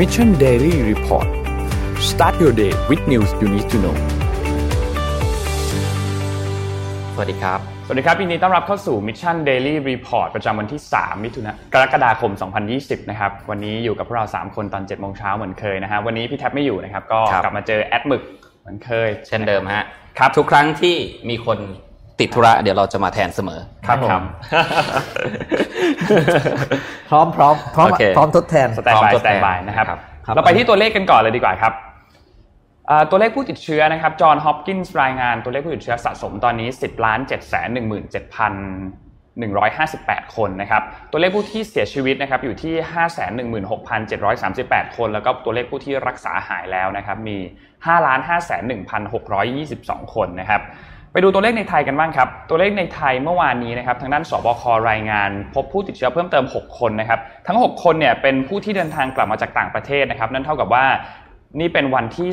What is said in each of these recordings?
Mission Daily Report start your day with news you need to know สวัสดีครับ สวัสดีครับยินดีต้อนรับเข้าสู่ Mission Daily Report ประจำวันที่ 3 มิถุนายนกรกฎาคม 2020 นะครับ วันนี้อยู่กับพวกเรา 3 คนตอน7โมงเช้าเหมือนเคยนะฮะ วันนี้พี่แท็บไม่อยู่นะครับ ก็ครับกลับมาเจอแอดหมึกเหมือนเคย เช่นเดิมฮะ ครับ ทุกครั้งที่มีคน ติดธุระเดี๋ยวเราจะมาแทนเสมอ ครับผมพร้อมพร้อมพร้อมโอเคพร้อมทดแทนสแตนพร้อมบายทสดแตแทนนบายนะครับครับครับ เราไปที่ตัวเลขกันก่อนเลยดีกว่าครับอ่าตัวเลขผู้ติดเชื้อนะครับ จอห์นฮอปกินส์รายงานตัวเลขผู้ติดเชื้อสะสมตอนนี้ 10ล้าน7 1 7 158 คนนะครับ ตัวเลขผู้ที่เสียชีวิตนะครับอยู่ที่ 516,738 คน แล้วก็ตัวเลขผู้ที่รักษาหายแล้วนะครับมี 5 5 1 6 2 2 คนนะครับ ไปดูตัวเลขในไทยกันบ้างครับ ตัวเลขในไทยเมื่อวานนี้นะครับ ทางด้านสบครายงาน พบผู้ติดเชื้อเพิ่มเติม 6 คนนะครับ ทั้ง 6 คนเนี่ยเป็นผู้ที่เดินทางกลับมาจากต่างประเทศนะครับ นั่นเท่ากับว่านี่เป็นวันที่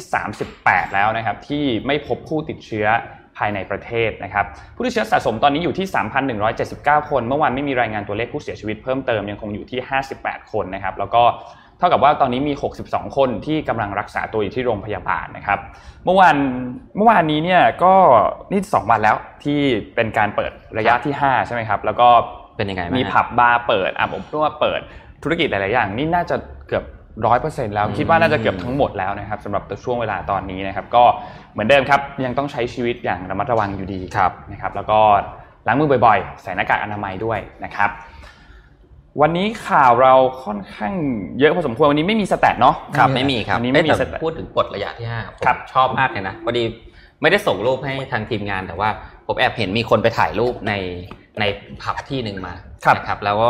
38 แล้วนะครับ ที่ไม่พบผู้ติดเชื้อภายในประเทศนะครับ ผู้ติดเชื้อสะสมตอนนี้อยู่ที่ 3,179 คน เมื่อวานไม่มีรายงานตัวเลขผู้เสียชีวิตเพิ่มเติมยังคงอยู่ที่ 58 คนนะครับ แล้วก็ เท่ากับว่าตอนนี้มี 62 คนที่กำลังรักษาตัวอยู่ที่โรงพยาบาลนะครับ เมื่อวานเมื่อวานนี้เนี่ยก็นี่สองวันแล้วที่เป็นการเปิดระยะที่ 5 ใช่ไหมครับ แล้วก็เป็นยังไงบ้างมีฮะผับบาร์เปิดอาบอบนวดเปิดธุรกิจหลาย ๆ อย่าง นี่น่าจะเกือบร้อยเปอร์เซ็นต์แล้วอืมคิดว่าน่าจะเกือบทั้งหมดแล้วนะครับสำหรับช่วงเวลาตอนนี้นะครับ ก็เหมือนเดิมครับ ยังต้องใช้ชีวิตอย่างระมัดระวังอยู่ดีครับนะครับ แล้วก็ล้างมือบ่อย ๆ ใส่หน้ากากอนามัยด้วยนะครับ วันนี้ข่าวเราค่อนข้างเยอะพอสมควรวันนี้ไม่มีสแตทเนาะครับไม่มีครับวันนี้ไม่มีเอ้ยสแต่แตทพูดถึงกฎระยะที่ห้าผมครับชอบมากเลยนะพอดีไม่ได้ส่งรูปให้ทางทีมงานแต่ว่าผมแอบเห็นมีคนไปถ่ายรูปในในผับที่หนึ่งมานะครับแล้วก็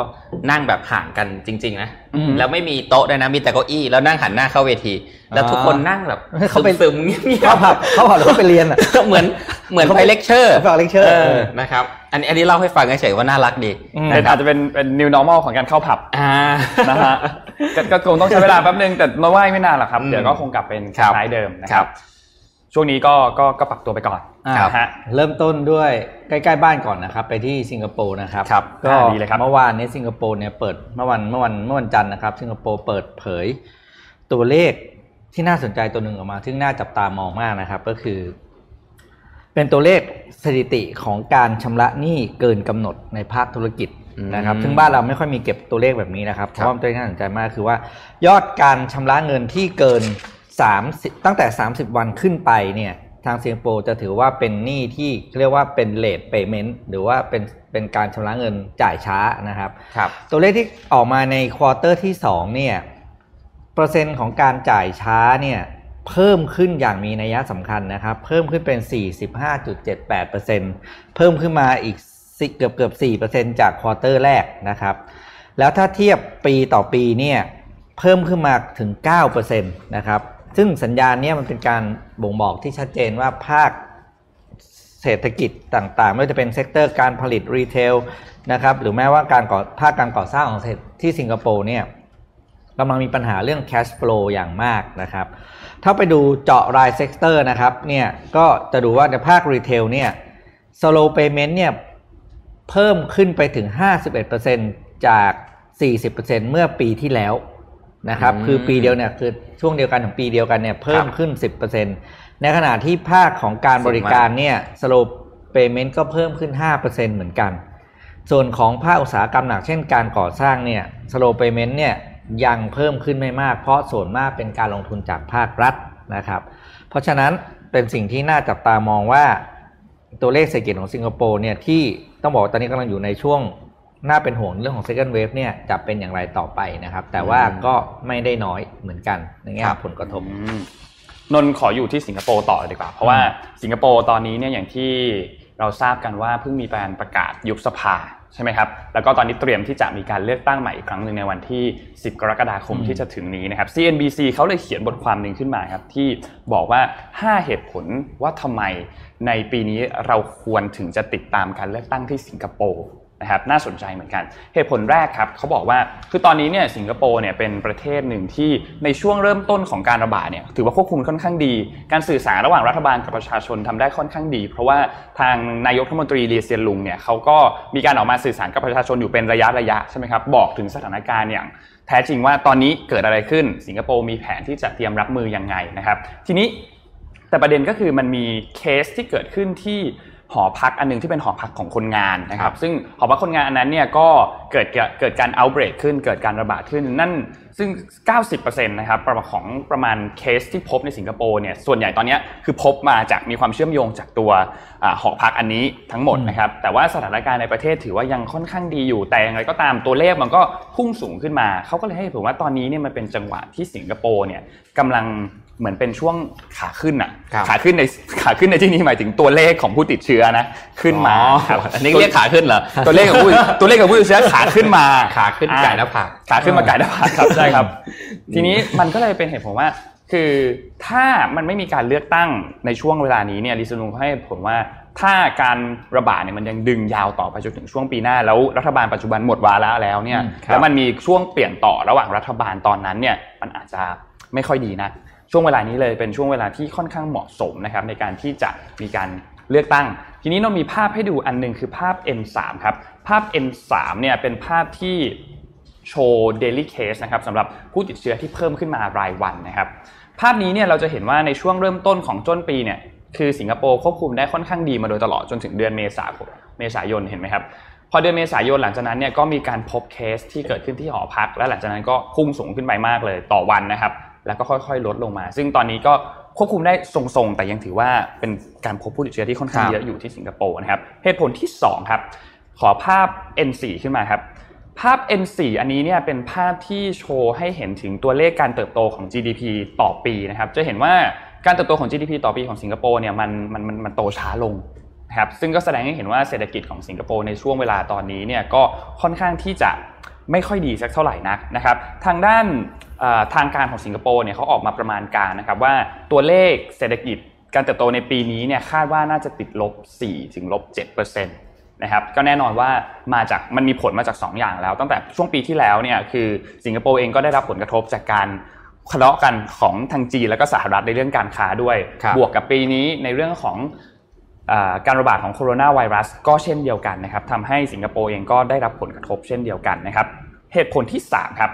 นั่งแบบห่างกันจริง ๆ นะอืมแล้วไม่มีโต๊ะด้วยนะมีแต่เก้าอี้แล้วนั่งหันหน้าเข้าเวที แล้วทุกคนนั่งแบบเขาไปซึมๆเงียบเขาผับเขาผับหรือเขาไปเรียนอะๆเหมือน เหมือนไปเลคเชอร์ไปฟัง lecture เออนะครับอันนี้อันนี้เล่าให้ฟังเฉยๆว่าน่ารักดีเป็นนะครัอาบจจะเป็นเป็น new normal ของการเข้าผับอ่านะฮะก็ก็คงต้องใช้เวลาแป๊บนึงแต่มาไหว้ไม่นานหรอกครับอืมเดี๋ยวก็คงกลับเป็นคครับล้ายๆเดิมนะคครัรับบช่วงนี้ก็ก็ก็ปรับตัวไปก่อนอ่านะฮะเริ่มต้นด้วยใกล้ๆบ้านก่อนนะครับ ไปที่สิงคโปร์นะครับครับก็อ่าดีเลยครับเมื่อวานนี้สิงคโปร์เนี่ยเปิดเมื่อวันเมื่อวันเมื่อวันจันทร์นะครับ สิงคโปร์เปิดเผยตัวเลขที่น่าสนใจตัวหนึ่งออกมา ซึ่งน่าจับตามองมากนะครับ ก็คือ เป็นตัวเลขสถิติของการชำระหนี้เกินกำหนดในภาคธุรกิจนะครับอืมซึ่งบ้านเราไม่ค่อยมีเก็บตัวเลขแบบนี้นะครับ เพครับราะว่ามันตัวเลขน่าสนใจมากคือว่า ยอดการชำระเงินที่เกิน30ตั้งแต่ 30 วันขึ้นไปเนี่ยทางสิงคโปร์จะถือว่าเป็นหนี้ที่เรียกว่าเป็น late payment หรือว่าเป็นเป็นการชำระเงินจ่ายช้านะครับครับตัวเลขที่ออกมาใน quarter ที่2เนี่ยเปอร์เซ็นต์ของการจ่ายช้าเนี่ย เพิ่มขึ้นอย่างมีนัยสำคัญนะครับ เพิ่มขึ้นเป็น 45.78%เพิ่มขึ้นมาอีกเกือบเกือบ4%จาก quarter แรกนะครับ แล้วถ้าเทียบปีต่อปีเนี่ยเพิ่มขึ้นมาถึง9%นะครับ ซึ่งสัญญาณนี้มันเป็นการบ่งบอกที่ชัดเจนว่าภาคเศรษฐกิจต่างๆ ไม่ว่าจะเป็น sector การผลิต retail นะครับ หรือแม้ว่าการก่อภาคการก่อสร้างของเศรษฐที่สิงคโปร์เนี่ยกำลังมีปัญหาเรื่อง cash flow อย่างมากนะครับ ถ้าไปดูเจาะราย sector นะครับเนี่ยก็จะดูว่าในภาครีเทลเนี่ย slow payment เนี่ยเพิ่มขึ้นไปถึง 51%จาก 40%เมื่อปีที่แล้วนะครับอืมคือปีเดียวเนี่ยคือช่วงเดียวกันของปีเดียวกันเนี่ยเพิ่มขึ้น 10%ในขณะที่ภาคของการบริการเนี่ย slow payment ก็เพิ่มขึ้น 5%เหมือนกัน ส่วนของภาคอุตสาหกรรมหนักเช่นการก่อสร้างเนี่ย slow payment เนี่ย ยังเพิ่มขึ้นไม่มาก เพราะส่วนมากเป็นการลงทุนจากภาครัฐนะครับ เพราะฉะนั้นเป็นสิ่งที่น่าจับตามองว่าตัวเลขเศรษฐกิจของสิงคโปร์เนี่ยที่ต้องบอกตอนนี้กำลังอยู่ในช่วงน่าเป็นห่วงเรื่องของ second wave เนี่ยจะเป็นอย่างไรต่อไปนะครับ แต่ว่าก็ไม่ได้น้อยเหมือนกันในแง่ผลกระทบนนท์ขออยู่ที่สิงคโปร์ต่อดีกว่า เพราะว่าสิงคโปร์ตอนนี้เนี่ยอย่างที่เราทราบกันว่าเพิ่งมีการประกาศยุบสภา ใช่ไหมครับ แล้วก็ตอนนี้เตรียมที่จะมีการเลือกตั้งใหม่อีกครั้งหนึ่งในวันที่ 10 กรกฎาคมอืมที่จะถึงนี้นะครับ CNBC เขาเลยเขียนบทความหนึ่งขึ้นมาครับที่บอกว่า 5 เหตุผลว่าทำไมในปีนี้เราควรถึงจะติดตามการเลือกตั้งที่สิงคโปร์ นะครับน่าสนใจเหมือนกัน เหตุผลแรกครับเขาบอกว่าคือตอนนี้เนี่ยสิงคโปร์เนี่ยเป็นประเทศหนึ่งที่ในช่วงเริ่มต้นของการระบาดเนี่ยถือว่าควบคุมค่อนข้างดี การสื่อสารระหว่างรัฐบาลกับประชาชนทำได้ค่อนข้างดี เพราะว่าทางนายกรัฐมนตรีเลียเซียนลุงเนี่ยเขาก็มีการออกมาสื่อสารกับประชาชนอยู่เป็นระยะระยะใช่ไหมครับบอกถึงสถานการณ์อย่างแท้จริงว่าตอนนี้เกิดอะไรขึ้น สิงคโปร์มีแผนที่จะเตรียมรับมือยังไงนะครับ ทีนี้แต่ประเด็นก็คือมันมีเคสที่เกิดขึ้นที่ หอพักอันนึงที่เป็นหอพักของคนงานนะครับ ซึ่งหอพักคนงานอันนั้นเนี่ยก็เกิดเกิดการ outbreak ขึ้น เกิดการระบาดขึ้นนั่นซึ่ง 90%นะครับประมาณของประมาณเคสที่พบในสิงคโปร์เนี่ยส่วนใหญ่ตอนนี้คือพบมาจากมีความเชื่อมโยงจากตัวหอพักอันนี้ทั้งหมดนะครับแต่ว่าสถานการณ์ในประเทศถือว่ายังค่อนข้างดีอยู่แต่อย่างไรก็ตามตัวเลขมันก็พุ่งสูงขึ้นมาเขาก็เลยให้ผมว่าตอนนี้เนี่ยมันเป็นจังหวะที่สิงคโปร์เนี่ยกำลัง เหมือนเป็นช่วงขาขึ้นอะ ขาขึ้นในขาขึ้นในที่นี้หมายถึงตัวเลขของผู้ติดเชื้อนะ ขึ้นมาอันนี้เรียกขาขึ้นเหรอตัวเลขของผู้ตัวเลขของผู้ติดเชื้อขาขึ้นมา ขาขึ้นไก่แล้วผักขาขึ้นมาไก่แล้วผักครับใช่ครับ ทีนี้มันก็เลยเป็นเหตุผลว่า คือถ้ามันไม่มีการเลือกตั้งในช่วงเวลานี้เนี่ยดิฉันให้ผมว่าถ้าการระบาดเนี่ยมันยังดึงยาวต่อไปจนถึงช่วงปีหน้า แล้วรัฐบาลปัจจุบันหมดวาระแล้วเนี่ยแล้วมันมีช่วงเปลี่ยนต่อระหว่างรัฐบาลตอนนั้นเนี่ยมันอาจจะไม่ค่อยดีนะ ช่วงเวลานี้เลยเป็นช่วงเวลาที่ค่อนข้างเหมาะสมนะครับในการที่จะมีการเลือกตั้ง ทีนี้เรามีภาพให้ดูอันนึงคือภาพ N3 ครับ ภาพ N3 เนี่ยเป็นภาพที่โชว์ daily case นะครับสำหรับผู้ติดเชื้อที่เพิ่มขึ้นมารายวันนะครับ ภาพนี้เนี่ยเราจะเห็นว่าในช่วงเริ่มต้นของต้นปีเนี่ยคือสิงคโปร์ควบคุมได้ค่อนข้างดีมาโดยตลอดจนถึงเดือนเมษาเมษายนเห็นไหมครับพอเดือนเมษายนหลังจากนั้นเนี่ยก็มีการพบเคสที่เกิดขึ้นที่หอพัก และหลังจากนั้นก็พุ่งสูงขึ้นไปมากเลยต่อวันนะครับ แล้วก็ค่อยๆ ลดลงมา ซึ่งตอนนี้ก็ควบคุมได้ทรงๆ แต่ยังถือว่าเป็นการพบผู้ติดเชื้อที่ค่อนข้างเยอะอยู่ที่สิงคโปร์นะครับ เหตุผลที่ 2 ครับ ขอภาพ N4 ขึ้นมาครับ ภาพ N4 อันนี้เนี่ยเป็นภาพที่โชว์ให้เห็นถึงตัวเลขการเติบโตของ GDP ต่อปีนะครับ จะเห็นว่าการเติบโตของ GDP ต่อปีของสิงคโปร์เนี่ยมันมันมันมันโตช้าลงนะครับซึ่งก็แสดงให้เห็นว่าเศรษฐกิจของสิงคโปร์ในช่วงเวลาตอนนี้เนี่ยก็ค่อนข้างที่จะไม่ค่อยดีสักเท่าไหร่นักนะครับ ทางด้าน ทางการของสิงคโปร์เนี่ยเขาออกมาประมาณการนะครับว่าตัวเลขเศรษฐกิจการเติบโตในปีนี้เนี่ยคาดว่าน่าจะติดลบ4ถึงลบ7%นะครับก็แน่นอนว่ามาจากมันมีผลมาจาก 2 อย่างแล้ว ตั้งแต่ช่วงปีที่แล้วเนี่ยคือสิงคโปร์เองก็ได้รับผลกระทบจากการทะเลาะกันของทางจีนแล้วก็สหรัฐในเรื่องการค้าด้วย บวกกับปีนี้ในเรื่องของการระบาดของโคโรนาไวรัสก็เช่นเดียวกันนะครับทำให้สิงคโปร์เองก็ได้รับผลกระทบเช่นเดียวกันนะครับ เหตุผลที่3ครับ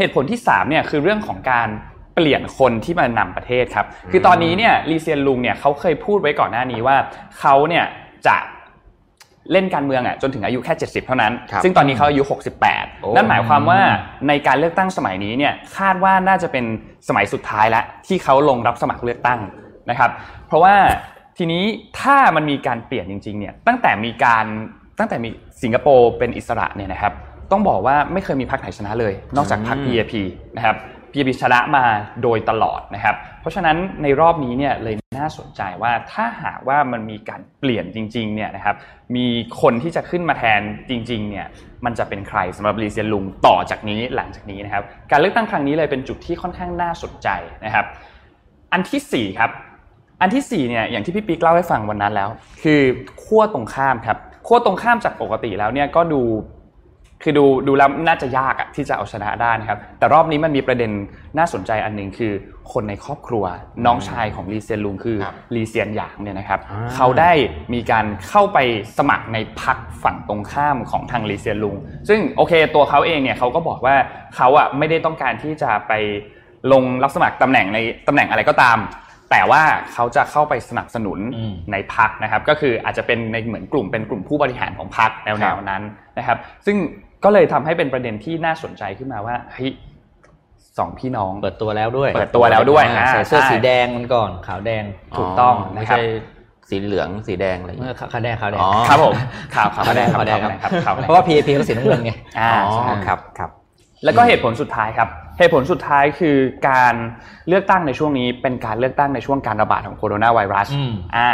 เหตุผลที่3เนี่ยคือเรื่องของการเปลี่ยนคนที่มานำประเทศครับ คือตอนนี้เนี่ยลีเซียนลุงเนี่ยเขาเคยพูดไว้ก่อนหน้านี้ว่าเขาเนี่ยจะเล่นการเมืองอะจนถึงอายุแค่ 70 เท่านั้น ซึ่งตอนนี้เขาอายุ 68 นั่นหมายความว่าในการเลือกตั้งสมัยนี้เนี่ยคาดว่าน่าจะเป็นสมัยสุดท้ายแล้วที่เขาลงรับสมัครเลือกตั้งนะครับ เพราะว่าทีนี้ถ้ามันมีการเปลี่ยนจริงๆเนี่ยตั้งแต่มีการตั้งแต่มีสิงคโปร์เป็นอิสระเนี่ยนะครับ ต้องบอกว่าไม่เคยมีพรรคไหนชนะเลย นอกจากพรรค PAP นะครับ PAP ชนะมาโดยตลอดนะครับ เพราะฉะนั้นในรอบนี้เนี่ยเลยน่าสนใจว่าถ้าหากว่ามันมีการเปลี่ยนจริงๆเนี่ยนะครับมีคนที่จะขึ้นมาแทนจริงๆเนี่ยมันจะเป็นใครสำหรับลีเซียนลุงต่อจากนี้หลังจากนี้นะครับการเลือกตั้งครั้งนี้เลยเป็นจุดที่ค่อนข้างน่าสนใจนะครับ อันที่4ครับอันที่4เนี่ยอย่างที่พี่ปิ๊กเล่าให้ฟังวันนั้นแล้ว คือขั้วตรงข้ามครับขั้วตรงข้ามจากปกติแล้วเนี่ยก็ดู คือดูดูแล้วน่าจะยากอะที่จะเอาชนะได้นะครับ แต่รอบนี้มันมีประเด็นน่าสนใจอันหนึ่งคือคนในครอบครัวน้องชายของลีเซียนลุงคือลีเซียนหยางเนี่ยนะครับ เขาได้มีการเข้าไปสมัครในพักฝั่งตรงข้ามของทางลีเซียนลุง ซึ่งโอเคตัวเขาเองเนี่ยเขาก็บอกว่าเขาอะไม่ได้ต้องการที่จะไปลงรับสมัครตำแหน่งในตำแหน่งอะไรก็ตาม แต่ว่าเขาจะเข้าไปสนับสนุนในพักนะครับ ก็คืออาจจะเป็นในเหมือนกลุ่มเป็นกลุ่มผู้บริหารของพักแนวๆนั้นนะครับ ซึ่ง ก็เลยทำให้เป็นประเด็นที่น่าสนใจขึ้นมาว่าเฮ้ยสองพี่น้องเปิดตัวแล้วด้วยเปิดตัวแล้วด้วยใส่เสื้อสีแดงมันก่อนขาวแดงถูกต้องไม่ใช่สีเหลืองสีแดงอะไรอย่างเงี้ยขาวแดงขาวแดงครับผมขาวขาวแดงขาวแดงครับเพราะว่า PAP เขาสีน้ำเงินไงอ๋อครับครับแล้วก็เหตุผลสุดท้ายครับ เหตุผลสุดท้ายคือการเลือกตั้งในช่วงนี้เป็นการเลือกตั้งในช่วงการระบาดของโคโรนาไวรัสอ่า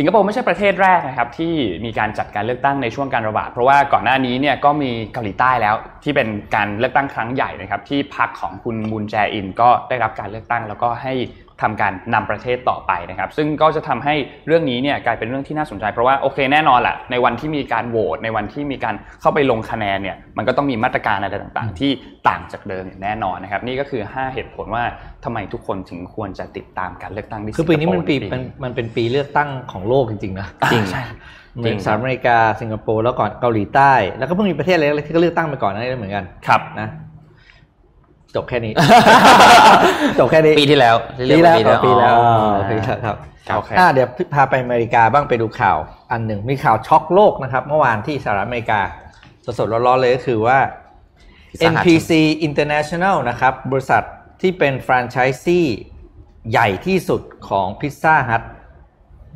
สิงคโปร์ไม่ใช่ประเทศแรกนะครับที่มีการจัดการเลือกตั้งในช่วงการระบาด เพราะว่าก่อนหน้านี้เนี่ยก็มีเกาหลีใต้แล้วที่เป็นการเลือกตั้งครั้งใหญ่นะครับที่พรรคของคุณมูนแจอินก็ได้รับการเลือกตั้ง แล้วก็ให้ ทำการนำประเทศต่อไปนะครับ ซึ่งก็จะทำให้เรื่องนี้เนี่ยกลายเป็นเรื่องที่น่าสนใจ เพราะว่าโอเคแน่นอนแหละในวันที่มีการโหวตในวันที่มีการเข้าไปลงคะแนนเนี่ยมันก็ต้องมีมาตรการอะไรต่างๆ ที่ต่างจากเดิมอย่างแน่นอนนะครับ นี่ก็คือ 5 เหตุผลว่าทำไมทุกคนถึงควรจะติดตามการเลือกตั้งที่คือปีนี้มันปีมันมันเป็นปีเลือกตั้งของโลกจริงๆนะจริงเหมือนสหรัฐอเมริกาสิงคโปร์แล้วก่อนเกาหลีใต้ แล้วก็เพิ่งมีประเทศอะไรที่ก็เลือกตั้งไปก่อนนั่นเหมือนกันครับนะ จบแค่นี้ จบแค่นี้ปีที่แล้วปีแล้วปีแล้วปีแล้วครับโอเคเดี๋ยวพาไปอเมริกาบ้างไปดูข่าว อันหนึ่งมีข่าวช็อกโลกนะครับ เมื่อวานที่สหรัฐอเมริกา สดๆร้อนๆเลยก็คือว่า NPC International นะครับ บริษัทที่เป็นแฟรนไชส์ซีใหญ่ที่สุดของพิซซ่าฮัท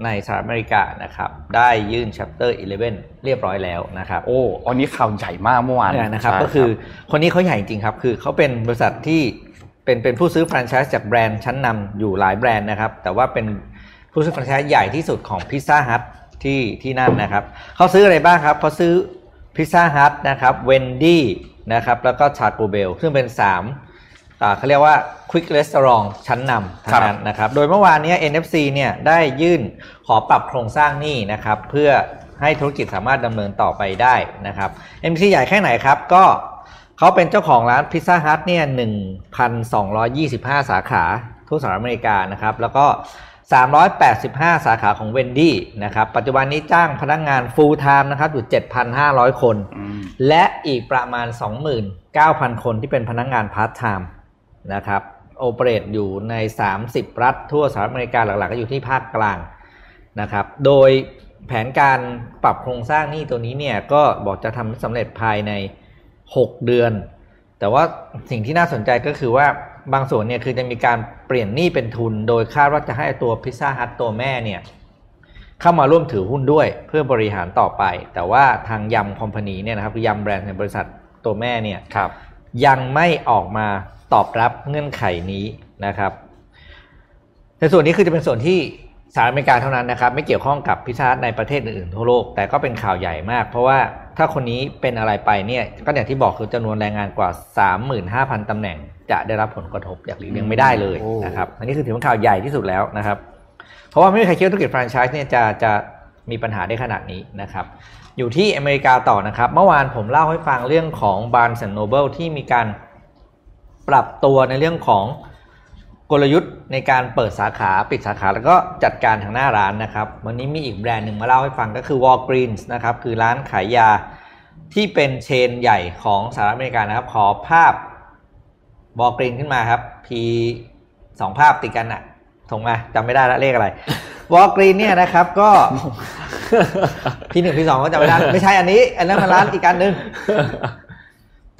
ในสหรัฐอเมริกานะครับได้ยื่น Chapter 11 เรียบร้อยแล้วนะครับโอ้อันนี้ข่าวใหญ่มากเมื่อวานนะครับก็คือคนนี้เขาใหญ่จริงครับ คือเขาเป็นบริษัทที่เป็นเป็นผู้ซื้อแฟรนไชส์จากแบรนด์ชั้นนำอยู่หลายแบรนด์นะครับ แต่ว่าเป็นผู้ซื้อแฟรนไชส์ใหญ่ที่สุดของพิซซ่าฮัทที่ที่นั่นนะครับเขาซื้ออะไรบ้างครับเขาซื้อพิซซ่าฮัทนะครับเวนดี้นะครับแล้วก็ชาโกเบลซึ่งเป็น 3 เขาเรียกว่า Quick Restaurant ชั้นนำทั้งนั้นนะครับ โดยเมื่อวานนี้ NFC เนี่ยได้ยื่นขอปรับโครงสร้างหนี้นะครับ เพื่อให้ธุรกิจสามารถดำเนินต่อไปได้นะครับ NFC ใหญ่แค่ไหนครับ ก็เขาเป็นเจ้าของร้านพิซซ่าฮัทเนี่ย1,225 สาขาทั่วสหรัฐอเมริกานะครับ แล้วก็ 385 สาขาของเวนดี้นะครับ ปัจจุบันนี้จ้างพนักงงาน full time นะครับอยู่ 7,500 คน และอีกประมาณ 29,000 คนที่เป็นพนักงาน part time นะครับ operate อยู่ใน 30 รัฐทั่วสหรัฐอเมริกาหลักๆ ก็อยู่ที่ภาคกลางนะครับ โดยแผนการปรับโครงสร้างหนี้ตัวนี้เนี่ยก็บอกจะทำสำเร็จภายใน 6 เดือน แต่ว่าสิ่งที่น่าสนใจก็คือว่าบางส่วนเนี่ยคือจะมีการเปลี่ยนหนี้เป็นทุน โดยคาดว่าจะให้ตัวพิซซ่าฮัทตัวแม่เนี่ยเข้ามาร่วมถือหุ้นด้วยเพื่อบริหารต่อไป แต่ว่าทางยำคอมพานีเนี่ยนะครับยำแบรนด์ในบริษัทตัวแม่เนี่ยยังไม่ออกมา ตอบรับเงื่อนไขนี้นะครับในส่วนนี้คือจะเป็นส่วนที่สหรัฐอเมริกาเท่านั้นนะครับ ไม่เกี่ยวข้องกับพิซซ่าในประเทศอื่นๆทั่วโลก แต่ก็เป็นข่าวใหญ่มาก เพราะว่าถ้าคนนี้เป็นอะไรไปเนี่ยก็อย่างที่บอกคือจำนวนแรงงานกว่า 35,000ตำแหน่ง จะได้รับผลกระทบอย่างหลีกเลี่ยงไม่ได้เลยนะครับอันนี้คือถือว่าข่าวใหญ่ที่สุดแล้วนะครับ เพราะว่าไม่มีใครคิดว่าธุรกิจแฟรนไชส์เนี่ยจะจะมีปัญหาได้ขนาดนี้นะครับ อยู่ที่อเมริกาต่อนะครับ เมื่อวานผมเล่าให้ฟังเรื่องของ Barnes Noble ที่มีการ ปรับตัวในเรื่องของกลยุทธ์ในการเปิดสาขาปิดสาขาแล้วก็จัดการทางหน้าร้านนะครับ วันนี้มีอีกแบรนด์หนึ่งมาเล่าให้ฟังก็คือ Walgreens นะครับคือร้านขายยาที่เป็นเชนใหญ่ของสหรัฐอเมริกานะครับ ขอภาพ Walgreens ขึ้นมาครับ P สองภาพติดกันอะส่งมาจำไม่ได้ละเลขอะไร Walgreens เนี่ยนะครับก็ P หนึ่ง P สองก็จำไม่ได้ไม่ใช่อันนี้ อันนั้นมาร้านอีกอันหนึ่ง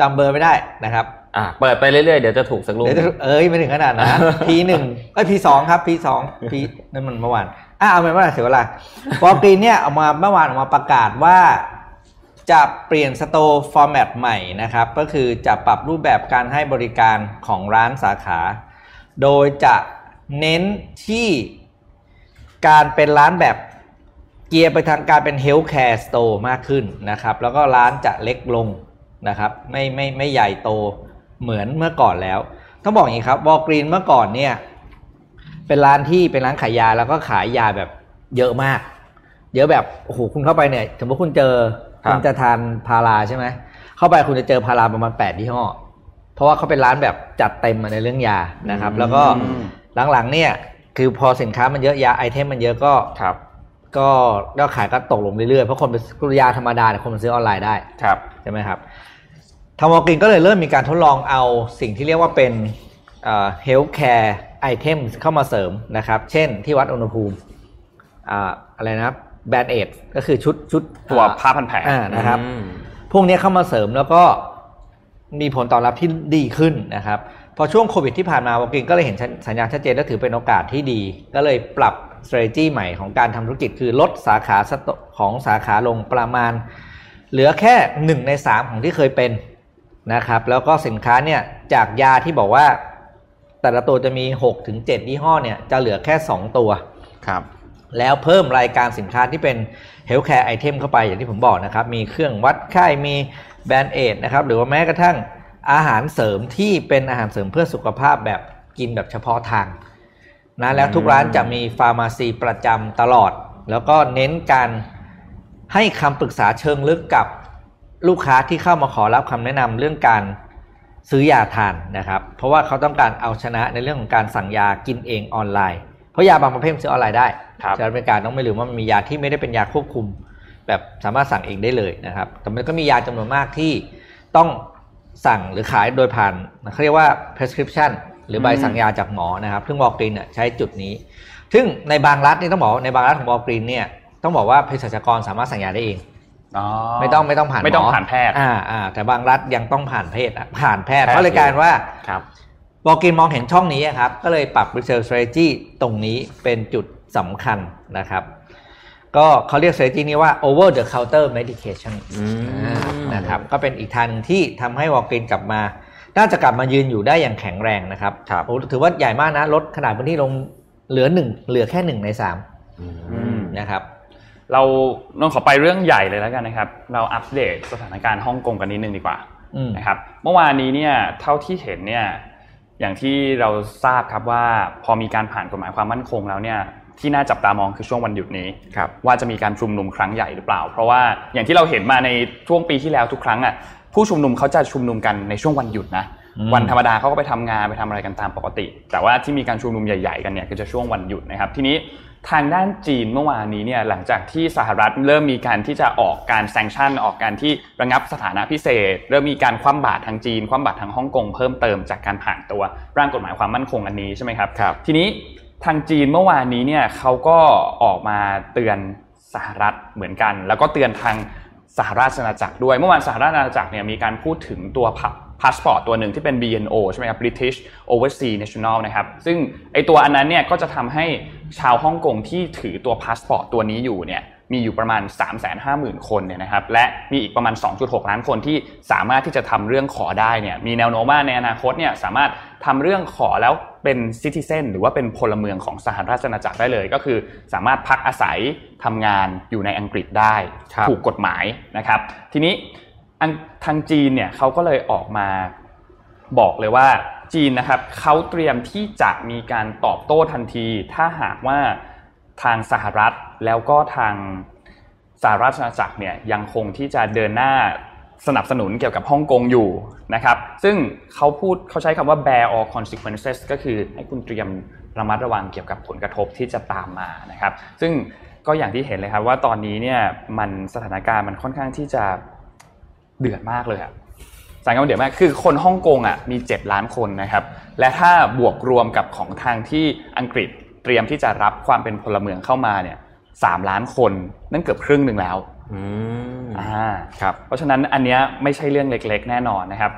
จำเบอร์ไม่ได้นะครับ อ่าเปิดไปเรื่อยๆ เดี๋ยวจะถูกสักลูกเอ้ยไม่ถึงขนาดนะพีหนึ่งไอ้พีสองครับพีสองพีนั่นมันเมื่อวานอ่าเอาไปเมื่อไหร่เสียเวลาวอลกรีนเนี่ยออกมาเมื่อวานออกมาประกาศว่าจะเปลี่ยน store format ใหม่นะครับ ก็คือจะปรับรูปแบบการให้บริการของร้านสาขา โดยจะเน้นที่การเป็นร้านแบบเกียร์ไปทางการเป็น healthcare store มากขึ้นนะครับ แล้วก็ร้านจะเล็กลงนะครับ ไม่ไม่ไม่ใหญ่โต เหมือนเมื่อก่อนแล้ว ต้องบอกอย่างนี้ครับวอลกรีนเมื่อก่อนเนี่ย เป็นร้านที่เป็นร้านขายยาแล้วก็ขายยาแบบเยอะมาก เยอะแบบโอ้โหคุณเข้าไปเนี่ยสมมติคุณเจอคุณจะทานพาราใช่ไหมเข้าไปคุณจะเจอพาราประมาณแปดที่ห้อเพราะว่าเขาเป็นร้านแบบจัดเต็มมาในเรื่องยานะครับ แล้วก็หลังๆเนี่ย คือพอสินค้ามันเยอะยาไอเทมมันเยอะก็ครับก็ยอดขายก็ตกลงเรื่อยๆ เพราะคนเป็นกุยาธรรมดาคนมันซื้อออนไลน์ได้ ครับ ใช่ไหมครับ ทางวอลกินก็เลยเริ่มมีการทดลองเอาสิ่งที่เรียกว่าเป็น healthcare item เข้ามาเสริมนะครับ เช่นที่วัดอุณหภูมิอะไรนะครับ Band-Aid ก็คือชุดชุดตัวผ้าพันแผลนะครับ พวกนี้เข้ามาเสริมแล้วก็มีผลตอบรับที่ดีขึ้นนะครับ พอช่วงโควิดที่ผ่านมาวอลกรีนก็เลยเห็นสัญญาณชัดเจนและถือเป็นโอกาสที่ดี ก็เลยปรับ strategy ใหม่ของการทำธุรกิจคือลดสาขาของสาขาลงประมาณ เหลือแค่หนึ่งในสามของที่เคยเป็น นะครับ แล้วก็สินค้าเนี่ยจากยาที่บอกว่า แต่ละตัวจะมี6ถึง7ยี่ห้อเนี่ยจะเหลือแค่ 2 ตัวครับแล้วเพิ่มรายการสินค้าที่เป็น healthcare item เข้าไปอย่างที่ผมบอกนะครับ มีเครื่องวัดไข้มี Band-Aid นะครับหรือว่าแม้กระทั่งอาหารเสริมที่เป็นอาหารเสริมเพื่อสุขภาพแบบกินแบบเฉพาะทางนะแล้วทุกร้านจะมี pharmacy ประจำตลอด แล้วก็เน้นการให้คำปรึกษาเชิงลึกกับ ลูกค้าที่เข้ามาขอรับคำแนะนำเรื่องการซื้อยาทานนะครับ เพราะว่าเขาต้องการเอาชนะในเรื่องของการสั่งยากินเองออนไลน์ เพราะยาบางประเภทซื้อออนไลน์ได้ครับใช้บริการต้องไม่ลืมว่ามันมียาที่ไม่ได้เป็นยาควบคุม แบบสามารถสั่งเองได้เลยนะครับ แต่มันก็มียาจำนวนมากที่ต้องสั่งหรือขายโดยผ่านเขาเรียกว่า prescription หรือใบสั่งยาจากหมอนะครับซึ่งวอลกรีนเนี่ยใช้จุดนี้ ซึ่งในบางรัฐนี่ต้องบอกว่าในบางรัฐของวอลกรีนเนี่ยต้องบอกว่าเภสัชกรสามารถสั่งยาได้เองอ๋อ ไม่ต้องไม่ต้องผ่านหไม่ต้องผ่านแพทย์อ่าอ่าแต่บางรัฐยังต้องผ่านเพศอะผ่านแพทย์แพทย์เพราะเลยกลารว่าครับบอกกินมองเห็นช่องนี้อะครับ ก็เลยปรับ research strategy ตรงนี้เป็นจุดสำคัญนะครับ ก็เขาเรียก strategy นี้ว่า over the counter medication อืมอ่านะครับ ก็เป็นอีกทางหนึ่งที่ทำให้วอลกินกลับมา น่าจะกลับมายืนอยู่ได้อย่างแข็งแรงนะครับครับโอ้ถือว่าใหญ่มากนะ ลดขนาดพื้นที่ลงเหลือหนึ่งเหลือแค่หนึ่งในสามอืมนะครับ เรานนขอไปเรื่องใหญ่เลยแล้วกันนะครับ เราอัปเดตสถานการณ์ฮ่องกงกันนิดนึงดีกว่าอืมนะครับ เมื่อวานนี้เนี่ยเท่าที่เห็นเนี่ยอย่างที่เราทราบครับว่าพอมีการผ่านกฎหมายความมั่นคงแล้วเนี่ยที่น่าจับตามองคือช่วงวันหยุดนี้ครับว่าจะมีการชุมนุมครั้งใหญ่หรือเปล่า เพราะว่าอย่างที่เราเห็นมาในช่วงปีที่แล้วทุกครั้งอะผู้ชุมนุมเขาจะชุมนุมกันในช่วงวันหยุดนะอืมวันธรรมดาเขาก็ไปทำงานไปทำอะไรกันตามปกติ แต่ว่าที่มีการชุมนุมใหญ่ ๆ กันเนี่ยก็จะช่วงวันหยุดนะครับ ทีนี้ ทางด้านจีนเมื่อวานนี้เนี่ยหลังจากที่สหรัฐเริ่มมีการที่จะออกการแซงชั่นออกการที่ระงับสถานะพิเศษ เริ่มมีการคว่ำบาตรทางจีน คว่ำบาตรทางฮ่องกงเพิ่มเติมจากการผ่านตัวร่างกฎหมายความมั่นคงอันนี้ใช่ไหมครับครับ ทีนี้ทางจีนเมื่อวานนี้เนี่ยเขาก็ออกมาเตือนสหรัฐเหมือนกัน แล้วก็เตือนทางสหราชอาณาจักรด้วยเมื่อวานสหราชอาณาจักรเนี่ยมีการพูดถึงตัวพาสปอร์ตตัวหนึ่งที่เป็น BNO ใช่ไหมครับ British Overseas National นะครับซึ่งไอตัวอันนั้นเนี่ยก็จะทำให้ ชาวฮ่องกงที่ถือตัวพาสปอร์ตตัวนี้อยู่เนี่ยมีอยู่ประมาณ 350,000 คนเนี่ยนะครับและมีอีกประมาณ 2.6 ล้านคนที่สามารถที่จะทำเรื่องขอได้เนี่ยมีแนวโน้มว่าในอนาคตเนี่ยสามารถทำเรื่องขอแล้วเป็น citizen หรือว่าเป็นพลเมืองของสหราชอาณาจักรได้เลย ก็คือสามารถพักอาศัยทำงานอยู่ในอังกฤษได้ครับถูกกฎหมายนะครับ ทีนี้อังทางจีนเนี่ยเขาก็เลยออกมาบอกเลยว่า จีนนะครับเขาเตรียมที่จะมีการตอบโต้ทันที ถ้าหากว่าทางสหรัฐแล้วก็ทางสหราชอาณาจักรเนี่ยยังคงที่จะเดินหน้าสนับสนุนเกี่ยวกับฮ่องกงอยู่นะครับ ซึ่งเขาพูดเขาใช้คำว่า bear all consequences ก็คือให้คุณเตรียมระมัดระวังเกี่ยวกับผลกระทบที่จะตามมานะครับ ซึ่งก็อย่างที่เห็นเลยครับว่าตอนนี้เนี่ยมันสถานการณ์มันค่อนข้างที่จะเดือดมากเลยครับ สถานการณ์มันเดือดมากคือคนฮ่องกงอะมี 7 ล้านคนนะครับ และถ้าบวกรวมกับของทางที่อังกฤษเตรียมที่จะรับความเป็นพลเมืองเข้ามาเนี่ยสามล้านคนนั่นเกือบครึ่งหนึ่งแล้วอืมอ่าครับเพราะฉะนั้นอันเนี้ยไม่ใช่เรื่องเล็กๆ แน่นอนนะครับ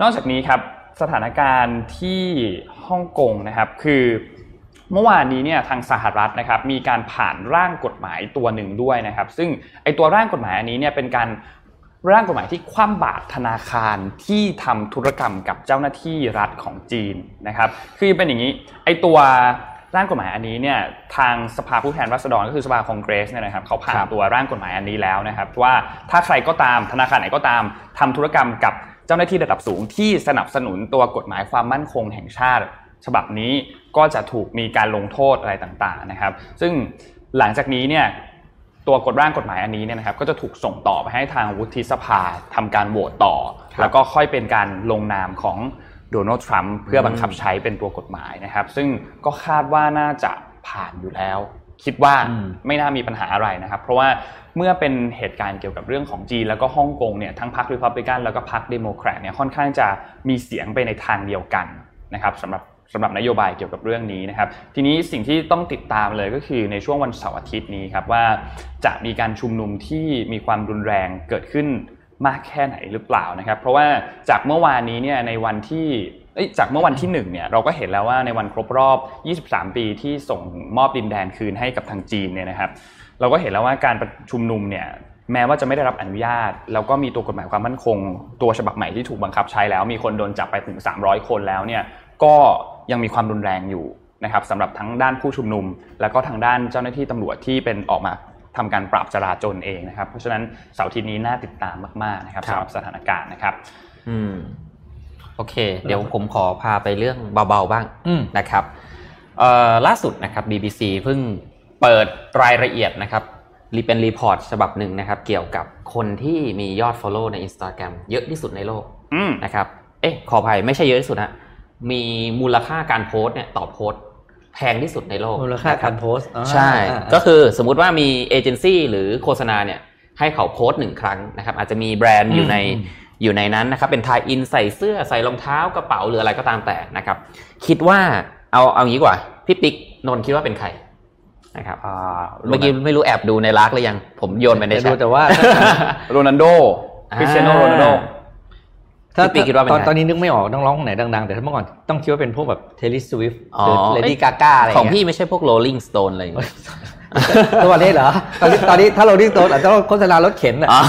นอกจากนี้ครับสถานการณ์ที่ฮ่องกงนะครับ คือเมื่อวานนี้เนี่ยทางสหรัฐนะครับ มีการผ่านร่างกฎหมายตัวหนึ่งด้วยนะครับ ซึ่งไอตัวร่างกฎหมายอันนี้เนี่ยเป็นการ ร่างกฎหมายที่คว่ำบาตรธนาคารที่ทำธุรกรรมกับเจ้าหน้าที่รัฐของจีนนะครับ คือเป็นอย่างนี้ไอตัวร่างกฎหมายอันนี้เนี่ยทางสภาผู้แทนราษฎรก็คือสภาคองเกรสเนี่ยนะครับเขาผ่านตัวร่างกฎหมายอันนี้แล้วนะครับ ว่าถ้าใครก็ตามธนาคารไหนก็ตามทำธุรกรรมกับเจ้าหน้าที่ระดับสูงที่สนับสนุนตัวกฎหมายความมั่นคงแห่งชาติ ฉบับนี้ก็จะถูกมีการลงโทษอะไรต่างๆนะครับ ซึ่งหลังจากนี้เนี่ย ตัวกฎร่างกฎหมายอันนี้เนี่ยนะครับก็จะถูกส่งต่อไปให้ทางวุฒิสภาทำการโหวตต่อครับแล้วก็ค่อยเป็นการลงนามของโดนัลด์ทรัมป์เพื่อบังคับใช้เป็นตัวกฎหมายนะครับ ซึ่งก็คาดว่าน่าจะผ่านอยู่แล้ว คิดว่าอืมไม่น่ามีปัญหาอะไรนะครับ เพราะว่าเมื่อเป็นเหตุการณ์เกี่ยวกับเรื่องของจีนแล้วก็ฮ่องกงเนี่ยทั้งพรรครีพับลิกันแล้วก็พรรคเดโมแครตเนี่ยค่อนข้างจะมีเสียงไปในทางเดียวกันนะครับสำหรับ สำหรับนโยบายเกี่ยวกับเรื่องนี้นะครับ ทีนี้สิ่งที่ต้องติดตามเลยก็คือในช่วงวันเสาร์อาทิตย์นี้ครับว่าจะมีการชุมนุมที่มีความรุนแรงเกิดขึ้นมากแค่ไหนหรือเปล่านะครับ เพราะว่าจากเมื่อวานนี้เนี่ยในวันที่จากเมื่อวันที่หนึ่งเนี่ยเราก็เห็นแล้วว่าในวันครบรอบ 23 ปีที่ส่งมอบดินแดนคืนให้กับทางจีนเนี่ยนะครับ เราก็เห็นแล้วว่าการประชุมนุมเนี่ยแม้ว่าจะไม่ได้รับอนุญาต แล้วก็มีตัวกฎหมายความมั่นคง ตัวฉบับใหม่ที่ถูกบังคับใช้แล้ว มีคนโดนจับไปถึง 300 คนแล้วเนี่ย ก็ยังมีความรุนแรงอยู่นะครับสำหรับทั้งด้านผู้ชุมนุม แล้วก็ทางด้านเจ้าหน้าที่ตำรวจที่เป็นออกมาทำการปราบจราจรเองนะครับ เพราะฉะนั้นเสาร์อาทิตย์นี้น่าติดตามมากๆนะครับครับสำหรับสถานการณ์นะครับ อืมโอเค เดี๋ยวผมขอพาไปเรื่องเบาๆบ้างอืมนะครับเอ่อล่าสุดนะครับ BBC เพิ่งเปิดรายละเอียดนะครับรีเป็น report ฉบับหนึ่งนะครับ เกี่ยวกับคนที่มียอด Follow ใน Instagram เยอะที่สุดในโลกอืมนะครับ เอ๊ะขออภัยไม่ใช่เยอะที่สุดนะ มีมูลค่าการโพสต์เนี่ยต่อโพสต์แพงที่สุดในโลกมูลค่านะครับการโพสต์อ่าใช่อ่าก็คือสมมุติว่ามีเอเจนซี่หรือโฆษณาเนี่ยให้เขาโพสต์หนึ่งครั้งนะครับ อาจจะมีแบรนด์อยู่ในอืมอยู่ในนั้นนะครับ เป็น tie-in ใส่เสื้อใส่รองเท้ากระเป๋าหรืออะไรก็ตามแต่นะครับ คิดว่าเอาเอางี้ดีกว่าพี่ปิ๊กนนท์คิดว่าเป็นใครนะครับอ่าเมื่อกี้ไม่รู้แอบดูในลักหรือยัง ผมโยนไปในแต่แชดูทแต่ว่าโรนัลโดคริสเตียโนโรนัลโด ถ้าพี่ปิ๊กคิดว่าเป็นตอนใครตอนนี้นึกไม่ออกต้องร้องคนไหนดังๆ แต่ถ้าเมื่อก่อนต้องคิดว่าเป็นพวกแบบเทลิสวิฟอ๋อหรือเลดี้กาก้าอะไรของเงี้ยพี่ไม่ใช่พวก Rolling Stone อะไรอย่างเงี้ยตัวนี้เหรอตอนนี้ตอนนี้ถ้าเราดิ้นโตอาจจะต้องโฆษณารถเข็นอะอ๋อ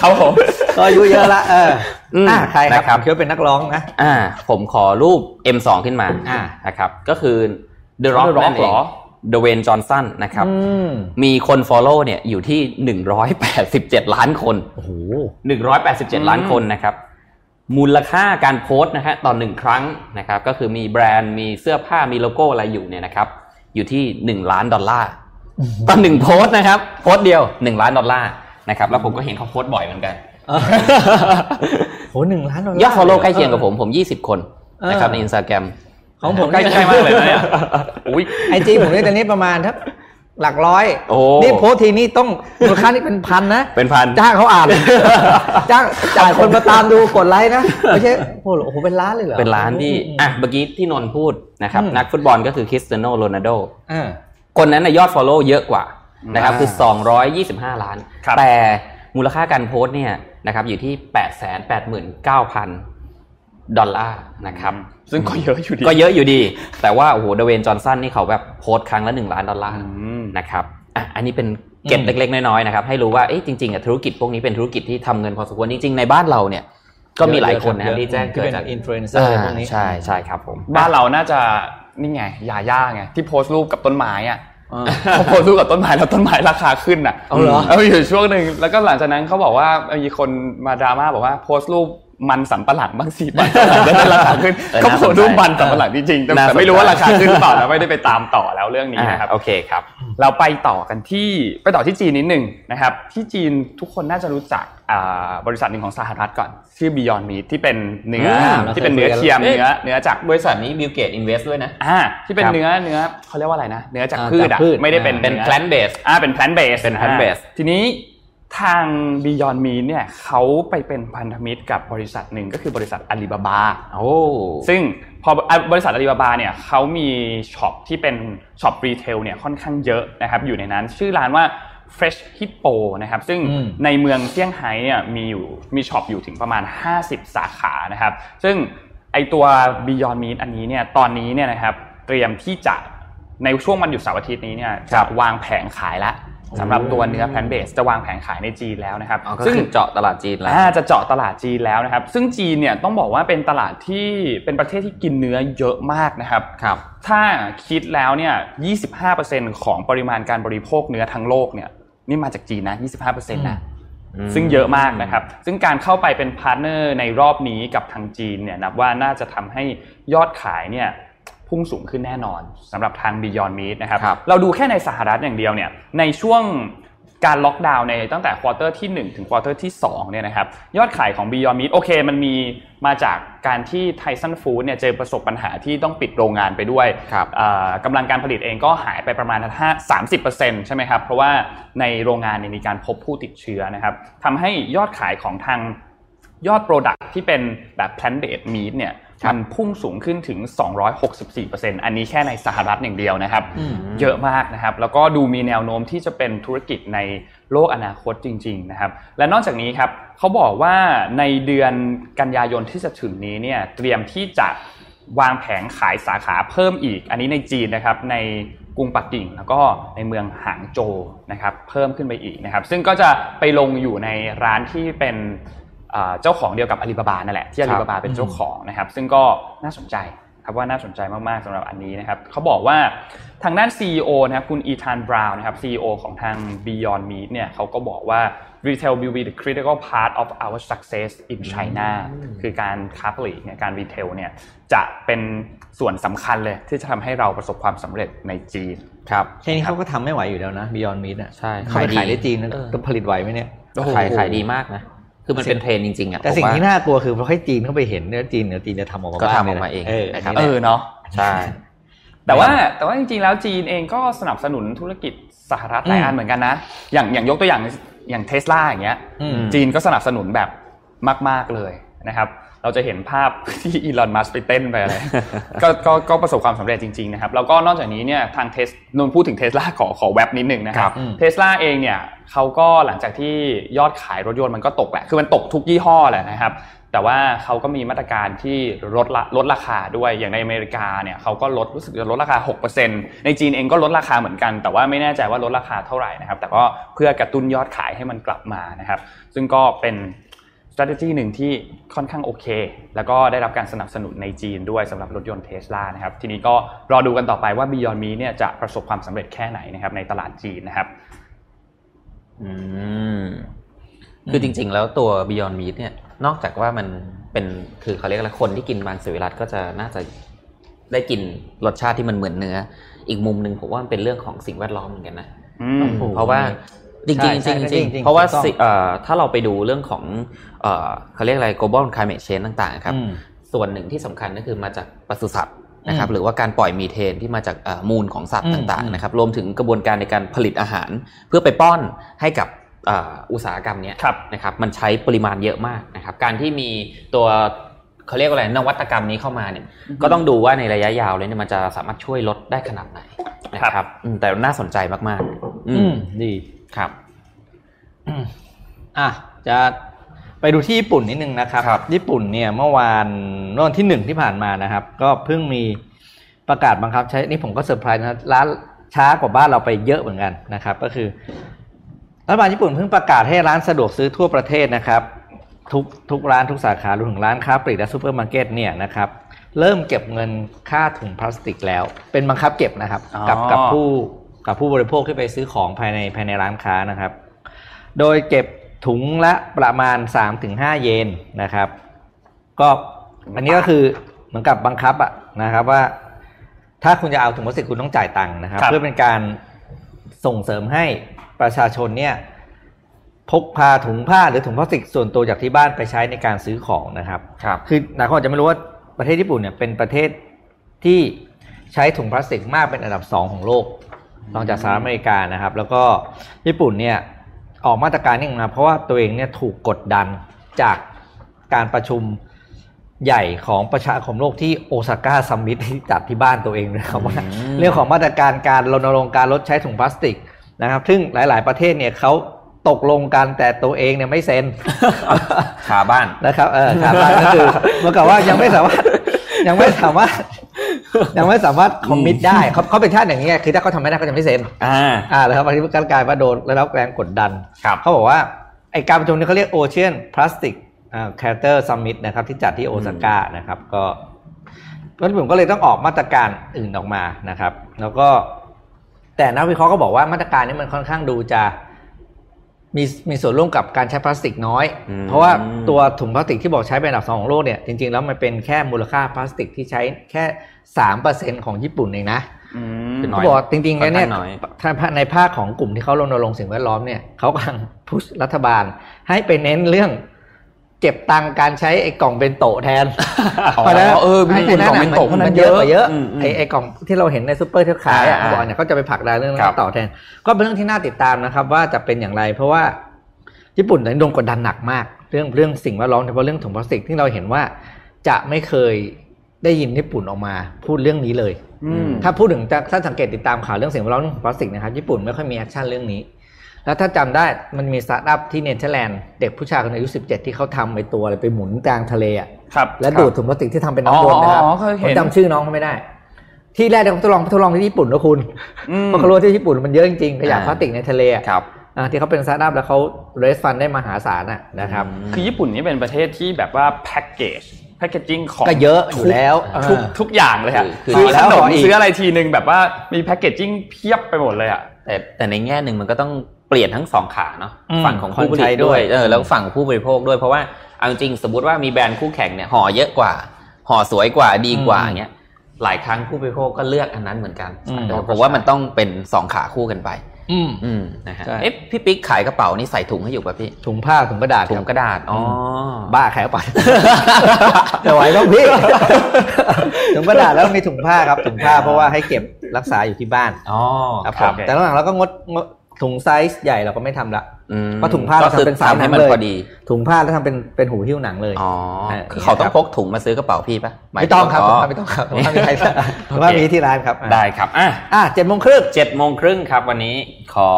ครับผมก็อายุเยอะละเอออืมอ่าใครครับนะครับผมคิดว่าเป็นนักร้องนะอ่า ผมขอรูป M2 ขึ้นมาอ่านะครับ ก็คือ The Rock The Rock นั่นเอเหรอ Dwayne Johnson นะครับอืมมีคน follow เนี่ยอยู่ที่ 187 ล้านคนโอ้โห187 ล้านคนนะครับ มูลค่าการโพสต์นะฮะต่อหนึ่งครั้งนะครับก็คือมีแบรนด์มีเสื้อผ้ามีโลโก้อะไรอยู่เนี่ยนะครับอยู่ที่1ล้านดอลลาร์ต่อหนึ่งโพสต์นะครับ โพสต์เดียว1ล้านดอลลาร์นะครับแล้วผมก็เห็นเขาโพสต์บ่อยเหมือนกันโหหนึ่งล้านดอลลาร์ยอด follow ใกล้เคียงกับผมผม20คนนะครับเออในอินสตาแกรมของผมใกล้ใกล้มากเลยนะเนี่ยอุ้ยไอจีผมเนี่ยตอนนี้ประมาณทัก หลักร้อย โอ้ นี่โพสต์ทีนี่ต้องมูลค่านี่เป็นพันนะ เป็นพัน จ้างเขาอ่าน จ้างจ่ายคนมาตามดูกดไลค์นะ ไม่ใช่โอ้โหเป็นล้านเลยเหรอ เป็นล้านที่ อะ เมื่อกี้ที่นนท์พูดนะครับ อืม นักฟุตบอลก็คือคริสเตียโนโรนัลโด อ่า คนนั้นนะยอด follow เยอะกว่านะครับอ่าคือ 225 ล้าน ครับ แต่มูลค่าการโพสต์เนี่ยนะครับอยู่ที่ 889,000 ดอลลาร์นะครับซึ่งก็เยอะอยู่ดีก็เยอะอยู่ดี แต่ว่าโอ้โห Dwayne Johnson นี่เขาแบบโพสต์ครั้งละ1ล้านดอลลาร์อืมนะครับอะอันนี้เป็นเกร็ดอืมเล็ก ๆ น้อยๆนะครับให้รู้ว่าเอ๊ะจริงๆอะธุรกิจพวกนี้เป็นธุรกิจที่ทำเงินพอสมควรจริงๆในบ้านเราเนี่ยก็มีหลายคนนะที่แจ้งเกิดเป็นจากอินฟลูเอนเซอร์อะไรพวกนี้ใช่ใช่ครับผมบ้านเราน่าจะนี่ไงยาย่าไงที่โพสต์รูปกับต้นไม้อะอ่าเขาโพสต์รูปกับต้นไม้แล้วต้นไม้ราคาขึ้นอะเอาเหรอเอออยู่ช่วงหนึ่งแล้วก็หลังจากนั้นเขาบอกว่ามีคนมาดราม่าบอกว่าโพสต์รูป มันสำปะหลังบางสี่บาทแล้วได้ราคาขึ้นเออเขาน่าโพสนสต์ใจรูปมันสำปะหลังจริงๆแต่น่าสนใจแต่ไม่รู้ว่าราคาขึ้นหรือเปล่านะไม่ได้ไปตามต่อแล้วเรื่องนี้อ่านะครับโอเคครับ เราไปต่อกันที่ไปต่อที่จีนนิดหนึ่งนะครับ ที่จีนทุกคนน่าจะรู้จักอ่าบริษัทหนึ่งของสหรัฐก่อน ชื่อ Beyond Meat ที่เป็นเนื้ออ่าที่เป็นเนื้อเทียมเอ๊ะเนื้อเนื้อจากบริษัทนี้ Bill Gates invest ด้วยนะอ่าที่เป็นครับเนื้อเนื้อเขาเรียกว่าอะไรนะ เนื้อจากอ่าพืชจากอะพืชไม่ได้เป็นเป็นเนื้อ plant based อ่าเป็น plant based เป็น plant based อ่าทีนี้ ทาง Beyond Meat เนี่ยเขาไปเป็นพันธมิตรกับบริษัทหนึ่งก็คือบริษัทอาลีบาบาโอ้ซึ่งพอบริษัทอาลีบาบาเนี่ยเขามี shop ที่เป็น shop retail เนี่ยค่อนข้างเยอะนะครับอยู่ในนั้นชื่อร้านว่า Fresh Hippo นะครับซึ่งอืมในเมืองเซี่ยงไฮ้เนี่ยมีอยู่มี shop อยู่ถึงประมาณ 50 สาขานะครับ ซึ่งไอตัว Beyond Meat อันนี้เนี่ยตอนนี้เนี่ยนะครับเตรียมที่จะในช่วงวันหยุดเสาร์อาทิตย์นี้เนี่ยจะวางแผงขายแล้ว สำหรับตัวเนื้อ plant based จะวางแผงขายในจีนแล้วนะครับอ๋อก็ซึ่งคือเจาะตลาดจีนแล้วอ่าจะเจาะตลาดจีนแล้วนะครับ ซึ่งจีนเนี่ยต้องบอกว่าเป็นตลาดที่เป็นประเทศที่กินเนื้อเยอะมากนะครับครับ ถ้าคิดแล้วเนี่ย 25%ของปริมาณการบริโภคเนื้อทั้งโลกเนี่ยนี่มาจากจีนนะ 25%นะอืมซึ่งเยอะมากนะครับ ซึ่งการเข้าไปเป็น partner ในรอบนี้กับทางจีนเนี่ยนับว่าน่าจะทำให้ยอดขายเนี่ย พุ่งสูงขึ้นแน่นอนสำหรับทาง Beyond Meat นะครับครับเราดูแค่ในสหรัฐอย่างเดียวเนี่ยในช่วงการล็อกดาวน์ในตั้งแต่ quarter ที่ 1 ถึง quarter ที่2เนี่ยนะครับยอดขายของ Beyond Meat โอเค มันมีมาจากการที่ Tyson Food เนี่ยเจอประสบปัญหาที่ต้องปิดโรงงานไปด้วยครับอ่ากำลังการผลิตเองก็หายไปประมาณ5 30%ใช่ไหมครับ เพราะว่าในโรงงานเนี่ยมีการพบผู้ติดเชื้อนะครับทำให้ยอดขายของทางยอด Product ที่เป็นแบบ plant based meat เนี่ยครับ มันพุ่งสูงขึ้นถึง 264%อันนี้แค่ในสหรัฐอย่างเดียวนะครับอืมเยอะมากนะครับ แล้วก็ดูมีแนวโน้มที่จะเป็นธุรกิจในโลกอนาคตจริง ๆ นะครับ และนอกจากนี้ครับเขาบอกว่าในเดือนกันยายนที่จะถึงนี้เนี่ยเตรียมที่จะวางแผงขายสาขาเพิ่มอีก อันนี้ในจีนนะครับ ในกรุงปักกิ่ง แล้วก็ในเมืองหางโจวนะครับ เพิ่มขึ้นไปอีกนะครับ ซึ่งก็จะไปลงอยู่ในร้านที่เป็นอ่า เจ้าของเดียวกับอาลีบาบานั่นแหละที่อาลีบาบาเป็นเจ้าของนะครับซึ่งก็น่าสนใจครับว่าน่าสนใจมากๆสำหรับอันนี้นะครับเขาบอกว่าทางด้าน CEO นะครับคุณอีธานบราวน์นะครับ CEO ของทาง Beyond Meat เนี่ยเขาก็บอกว่า retail will be the critical part of our success in China คือการค้าปลีกเนี่ยการ retail เนี่ยจะเป็นส่วนสำคัญเลยที่จะทำให้เราประสบความสำเร็จในจีนครับแค่นี้เขาก็ทำไม่ไหวอยู่แล้วนะ Beyond Meat อะใช่เขาไปขายได้จีนเออจะผลิตไหวไหมเนี่ยขายขายดีมากนะ คือมันเป็นเทรนด์จริงๆอะแต่สิ่งผมว่าที่น่ากลัวคือพอให้จีนเข้าไปเห็นเนี่ยจีนเดี๋ยวจีนจะทำออกมาก็บ้ทำออกมาเองเออนะครับเออเนาะใช่แต่ว่าแต่ว่าจริงๆแล้วจีนเองก็สนับสนุนธุรกิจสหรัฐหลายอันเหมือนกันนะ อย่างอย่างยกตัวอย่างอย่างเทสลาอย่างเงี้ยอืมจีนก็สนับสนุนแบบมาก ๆเลยนะครับ เราจะเห็นภาพที่อีลอนมัสไปเต้นไปอะไรก็ก็ก็ประสบความสำเร็จจริงๆนะครับแล้วก็นอกจากนี้เนี่ยทางเทสนนพูดถึงเทสลาขอขอแว็บนิดนึงนะครับอืมเทสลาเองเนี่ยเขาก็หลังจากที่ยอดขายรถยนต์มันก็ตกแหละคือมันตกทุกยี่ห้อแหละนะครับแต่ว่าเขาก็มีมาตรการที่ลดละลดราคาด้วยอย่างในอเมริกาเนี่ยเขาก็ลดรู้สึกจะลดราคา 6%ในจีนเองก็ลดราคาเหมือนกัน แต่ว่าไม่แน่ใจว่าลดราคาเท่าไหร่นะครับแต่ก็เพื่อกระตุ้นยอดขายให้มันกลับมานะครับซึ่งก็เป็น strategy หนึ่งที่ค่อนข้างโอเค แล้วก็ได้รับการสนับสนุนในจีนด้วยสำหรับรถยนต์เทสลานะครับ ทีนี้ก็รอดูกันต่อไปว่า Beyond Me เนี่ยจะประสบความสำเร็จแค่ไหนนะครับในตลาดจีนนะครับ อืม คือจริง ๆ แล้วตัว Beyond Meat เนี่ย นอกจากว่ามันเป็นคือเขาเรียกอะไรคนที่กินมังสวิรัตก็จะน่าจะได้กินรสชาติที่มันเหมือนเนื้อ อีกมุมหนึ่งผมว่ามันเป็นเรื่องของสิ่งแวดล้อมเหมือนกันนะอืมเพราะว่า จริงใช่ๆจใช่ริงๆจจริริงงจริงๆเพราะว่าถูกต้องสิเอ่อถ้าเราไปดูเรื่องของเอ่อเขาเรียกอะไร global climate change ต่างๆ ครับอืมส่วนหนึ่งที่สำคัญก็คือมาจากปศุสัตว์นะครับอืมหรือว่าการปล่อยมีเทนที่มาจากเอ่อมูลของสัตว์อืมต่างอืมๆนะครับรวมถึงกระบวนการในการผลิตอาหาร เพื่อไปป้อนให้กับเอ่ออุตสาหกรรมเนี้ยครับนะครับมันใช้ปริมาณเยอะมากนะครับการที่มีตัวเขาเรียกว่าอะไรนวัตกรรมนี้เข้ามาเนี่ยก็ต้องดูว่าในระยะยาวเลยเนี่ยมันจะสามารถช่วยลดได้ขนาดไหนนะคครัรับบอืมแต่น่าสนใจมากๆ อือืมมดี ครับอะจะไปดูที่ญี่ปุ่นนิดนึงนะครับครับญี่ปุ่นเนี่ยเมื่อวานเมื่อวันที่หนึ่งที่ผ่านมานะครับ ก็เพิ่งมีประกาศบังคับใช้นี่ผมก็เซอร์ไพรส์นะร้านช้ากว่าบ้านเราไปเยอะเหมือนกันนะครับ ก็คือรัฐบาลญี่ปุ่นเพิ่งประกาศให้ร้านสะดวกซื้อทั่วประเทศนะครับ ทุกทุกร้านทุกสาขารวมถึงร้านค้าปลีกและซูเปอร์มาร์เก็ตเนี่ยนะครับเริ่มเก็บเงินค่าถุงพลาสติกแล้ว เป็นบังคับเก็บนะครับอ๋อกับกับผู้ กับผู้บริโภคที่ไปซื้อของภายในภายในร้านค้านะครับ โดยเก็บถุงละประมาณ 3-5 เยนนะครับ ก็อันนี้ก็คือเหมือนกับบังคับอะนะครับว่า ถ้าคุณจะเอาถุงพลาสติกคุณต้องจ่ายตังค์นะครับครับ เพื่อเป็นการส่งเสริมให้ประชาชนเนี่ยพกพาถุงผ้าหรือถุงพลาสติกส่วนตัวจากที่บ้านไปใช้ในการซื้อของนะครับครับคือหลายคนอาจจะไม่รู้ว่าประเทศญี่ปุ่นเนี่ยเป็นประเทศที่ใช้ถุงพลาสติกมากเป็นอันดับสองของโลก รองจากสหรัฐอเมริกานะครับ แล้วก็ญี่ปุ่นเนี่ยออกมาตรการนี้มาเพราะว่าตัวเองเนี่ยถูกกดดันจากการประชุมใหญ่ของประชาคมโลกที่โอซาก้าซัมมิตที่จัดที่บ้านตัวเองนะครับว่าอืมเรื่องของมาตรการการรณรงค์การลดใช้ถุงพลาสติกนะครับ ซึ่งหลาย ๆประเทศเนี่ยเขาตกลงกันแต่ตัวเองเนี่ยไม่เซ็นคาบ้านนะครับเออขาบ้านก็คือเหมื่อนกับว่ายังไม่สามารถยังไม่สามารถ ยังไม่สามารถคอมมิตได้เขาเขาเป็นชาติอย่างนี้ไงคือถ้าเขาทำไม่ได้เขาจะไม่เซ็นอ่าอ่าแล้วครับอันนี้การกลายว่าโดนได้รับแรงกดดันครับเขาบอกว่าไอการประชุมนี้เขาเรียก Ocean Plastic อ่า Charter Summit นะครับที่จัดที่โอซาก้านะครับก็รัฐบาลก็เลยต้องออกมาตรการอื่นออกมานะครับ แล้วก็แต่นักวิเคราะห์ก็บอกว่ามาตรการนี้มันค่อนข้างดูจะมีมีส่วนร่วมกับการใช้พลาสติกน้อยอืมเพราะว่าตัวถุงพลาสติกที่บอกใช้เป็นอันดับสองของโลกเนี่ยจริงๆแล้วมันเป็นแค่มูลค่าพลาสติกที่ใช้แค่ สามเปอร์เซ็นของญี่ปุ่นเองนะอืมคือน้เขาอยบอกว่าจริงๆแล้วเนี่ยค่อนข้างน้อยถ้าในภาคของกลุ่มที่เขารณรงค์สิ่งแวดล้อมเนี่ยเขากำลังพุชรัฐบาล ให้ไปเน้นเรื่องเก็บตังค์การใช้ไอ้กล่องเบนโตะแทนอ๋อพราะฉะนั้นเออพี่ไอ้นั่นกล่องน่ะเบนโตะมันมันเยอะเยอะกว่าเยอะอืมอืมไอ้ไอ้กล่องที่เราเห็นในซูเปอร์ที่เขาขายอะอ่าบอกเนี่ยเขาจะไปผลักดันเรื่องครับต่อแทน ก็เป็นเรื่องที่น่าติดตามนะครับ ว่าจะเป็นอย่างไร เพราะว่าญี่ปุ่นตอนนี้โดนกดดันหนักมาก เรื่องเรื่องสิ่งแวดล้อมโดยเฉพาะเรื่องถุงพลาสติกที่เราเห็นว่าจะไม่เคย ได้ยินญี่ปุ่นออกมาพูดเรื่องนี้เลยอืมถ้าพูดถึงถ้าสังเกตติดตามข่าวเรื่องสิ่งแวดล้อมเรื่องของพลาสติกนะครับญี่ปุ่นไม่ค่อยมี action เรื่องนี้ แล้วถ้าจำได้มันมีสตาร์ทอัพที่เนเธอร์แลนด์เด็กผู้ชายคนอายุ 17 ที่เขาทำไอตัวอะไรไปหมุนกลางทะเลอะครับและดูดถุงพลาสติกที่ทำเป็นน้ำวนนะครับอ๋ออ๋อเคยเห็นผมจำชื่อน้องเขาไม่ได้ ที่แรกเนี่ยเขาทดลองทดลองที่ญี่ปุ่นนะคุณอืมเพราะเขารู้ว่าที่ญี่ปุ่นมันเยอะจริงๆขยะอ่าพลาสติกในทะเลอะครับอ่าที่เขาเป็นสตาร์ทอัพแล้วเขาเรสฟันได้มหาศาลอะนะครับคือญี่ปุ่นนี่เป็นประเทศที่แบบว่าแพ็กเกจ แพ็กเกจจิ้งของก็เยอะอยู่แล้วทุกเออทุกอย่างเลยอะคือซื้อแล้ขวนขมออีกซื้ออะไรทีนึงแบบว่ามีแพ็กเกจจิ้งเพียบไปหมดเลยอะแต่แต่ในแง่หนึ่งมันก็ต้องเปลี่ยนทั้งสองขาเนาะอืมฝั่งของผู้ผคนลิใช้ตด้ด้ววยยเออแล้วฝั่งของผู้บริโภคด้วยเพราะว่าเอาจริงๆสมมติว่ามีแบรนด์คู่แข่งเนี่ยห่อเยอะกว่าห่อสวยกว่าดีกว่าอย่างเงี้ยหลายครั้งผู้บริโภคก็เลือกอันนั้นเหมือนกันอืมเออผมว่ามันต้องเป็นสองขาคู่กันไป อืมอืมนะฮะใช่ เอ๊ะพี่ปิ๊กขายกระเป๋านี่ใส่ถุงให้อยู่ป่ะพี่ถุงผ้าถุงกระดาษถุงกระดาษอ๋อบ้าขายกระเป๋า จะไหวบ้างพี่ ถุงกระดาษแล้วมีถุงผ้าครับถุงผ้าเพราะว่าให้เก็บรักษาอยู่ที่บ้านอ๋อครับคผรับมแต่หลังๆเราก็งดงด ถุงไซส์ใหญ่เราก็ไม่ทำละอืมเพราะถุงผ้าก็เราคือทำเป็นสายทำให้หนังมันเลยพอดีถุงผ้าแล้วทำเป็นเป็นหูหิ้วหนังเลยอ๋อเออคือเขาต้องอย่างเงี้ยครับพกถุงมาซื้อกระเป๋าพี่ปะหายไม่ต้องครับอ๋อไม่ต้องครับไม่มีใครผมว่ามีที่ร้านครับได้ครับอะอะเจ็ดโมงครึ่งเจ็ดโมงครึ่งครับ วันนี้ขอ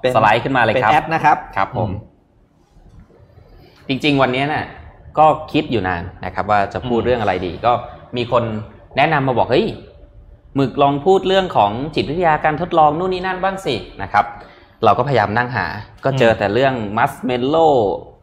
เป็นสไลด์ขึ้นมาเลยเป็นครับแอปนะครับครับผมอืจริง ๆ วันนี้น่ะ ก็คิดอยู่นานนะครับ ว่าจะพูดอืมเรื่องอะไรดี ก็มีคนแนะนำมาบอกเฮ้ยหมึกลองพูดเรื่องของจิตวิทยาการทดลองนู่นนี่นั่นบ้างสินะครับ เราก็พยายามนั่งหา ก็เจอแต่เรื่องมัสเมลโล่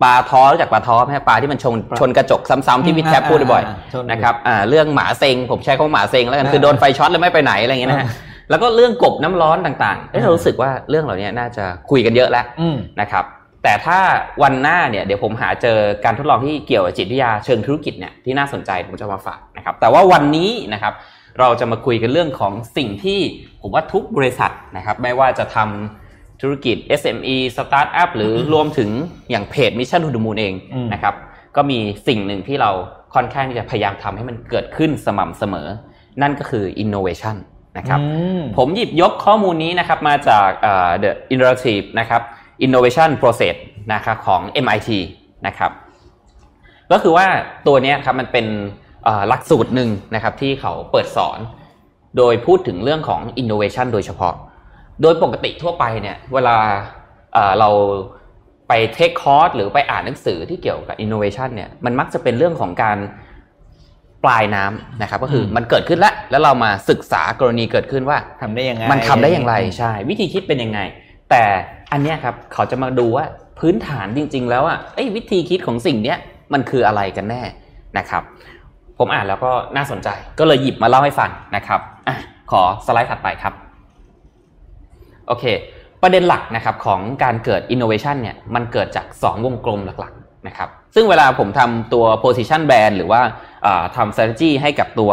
ปลาท้อรู้จักปลาท้อไหมฮะปลาที่มันชนชนกระจกซ้ำๆที่พี่แทบพูดบ่อยอ่าชนๆนะครับอ่าเรื่องหมาเซ็งผมใช้คำว่าหมาเซ็งแล้วกันอ่าคือโดนไฟช็อตแล้วไม่ไปไหนอะไรอย่างเงี้ยนะฮะอ่าแล้วก็เรื่องกบน้ำร้อนต่างๆเอ้ยอ่าเรารู้สึกว่าเรื่องเหล่านี้น่าจะคุยกันเยอะแล้วอืมนะครับ แต่ถ้าวันหน้าเนี่ยเดี๋ยวผมหาเจอการทดลองที่เกี่ยวกับจิตวิทยาเชิงธุรกิจเนี่ยที่น่าสนใจผมจะมาฝากนะครับ แต่ว่าวันนี้นะครับเราจะมาคุยกันเรื่องของสิ่งที่ผมว่าทุกบริษัทนะครับ ไม่ว่าจะทำ ธุรกิจ SME Startup หรือรวมถึงอย่างเพจ Mission to the Moon เองอืมนะครับ ก็มีสิ่งหนึ่งที่เราค่อนข้างที่จะพยายามทำให้มันเกิดขึ้นสม่ำเสมอ นั่นก็คือ innovation นะครับอืมผมหยิบยกข้อมูลนี้นะครับมาจากเอ่อ The Interactive นะครับ Innovation Process นะครับของ MIT นะครับก็คือว่าตัวเนี้ยครับมันเป็นเอ่อหลักสูตรหนึ่งนะครับที่เขาเปิดสอน โดยพูดถึงเรื่องของ innovation โดยเฉพาะ โดยปกติทั่วไปเนี่ย เวลาเอ่อเราไปเทคคอร์สหรือไปอ่านหนังสือที่เกี่ยวกับ innovation เนี่ยมันมักจะเป็นเรื่องของการปลายน้ำนะครับ ก็คืออมมันเกิดขึ้นแล้ว แล้วเรามาศึกษากรณีเกิดขึ้นว่าทำได้ยังไงมันทำได้อย่างไรใช่ วิธีคิดเป็นยังไง แต่อันเนี้ยครับเขาจะมาดูว่าพื้นฐานจริง ๆ แล้วอะเอ้ยวิธีคิดของสิ่งเนี้ยมันคืออะไรกันแน่นะครับ ผมอ่านแล้วก็น่าสนใจ ก็เลยหยิบมาเล่าให้ฟังนะครับอะขอสไลด์ถัดไปครับ โอเค ประเด็นหลักนะครับของการเกิด innovation เนี่ยมันเกิดจาก 2 วงกลมหลักๆนะครับซึ่งเวลาผมทำตัว position band หรือว่าอ่าทำ strategy ให้กับตัว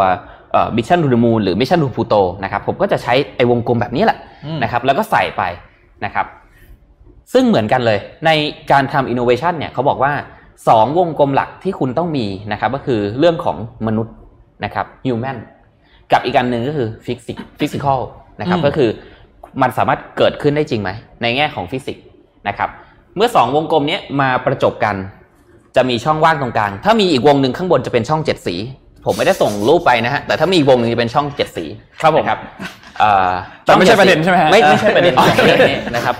เอ่อ mission to the moon หรือ mission to Pluto นะครับผมก็จะใช้ไอ้วงกลมแบบนี้แหละอืมนะครับแล้วก็ใส่ไปนะครับซึ่งเหมือนกันเลยในการทำ innovation เนี่ยเขาบอกว่า 2 วงกลมหลักที่คุณต้องมีนะครับก็คือเรื่องของมนุษย์นะครับ human กับอีกอันหนึ่งก็คือ physics physical นะครับอืมก็คือ มันสามารถเกิดขึ้นได้จริงไหม ในแง่ของฟิสิกส์นะครับ เมื่อสองวงกลมเนี้ยมาประจบกัน จะมีช่องว่างตรงกลาง ถ้ามีอีกวงหนึ่งข้างบนจะเป็นช่องเจ็ดสี ผมไม่ได้ส่งรูปไปนะฮะ แต่ถ้ามีอีกวงหนึ่งจะเป็นช่องเจ็ดสี ครับผมนะครับเอ่อแต่ไม่ใช่ประเด็นใช่ไหมฮะไม่ไม่ใช่ประเด็นโอเคนะครับ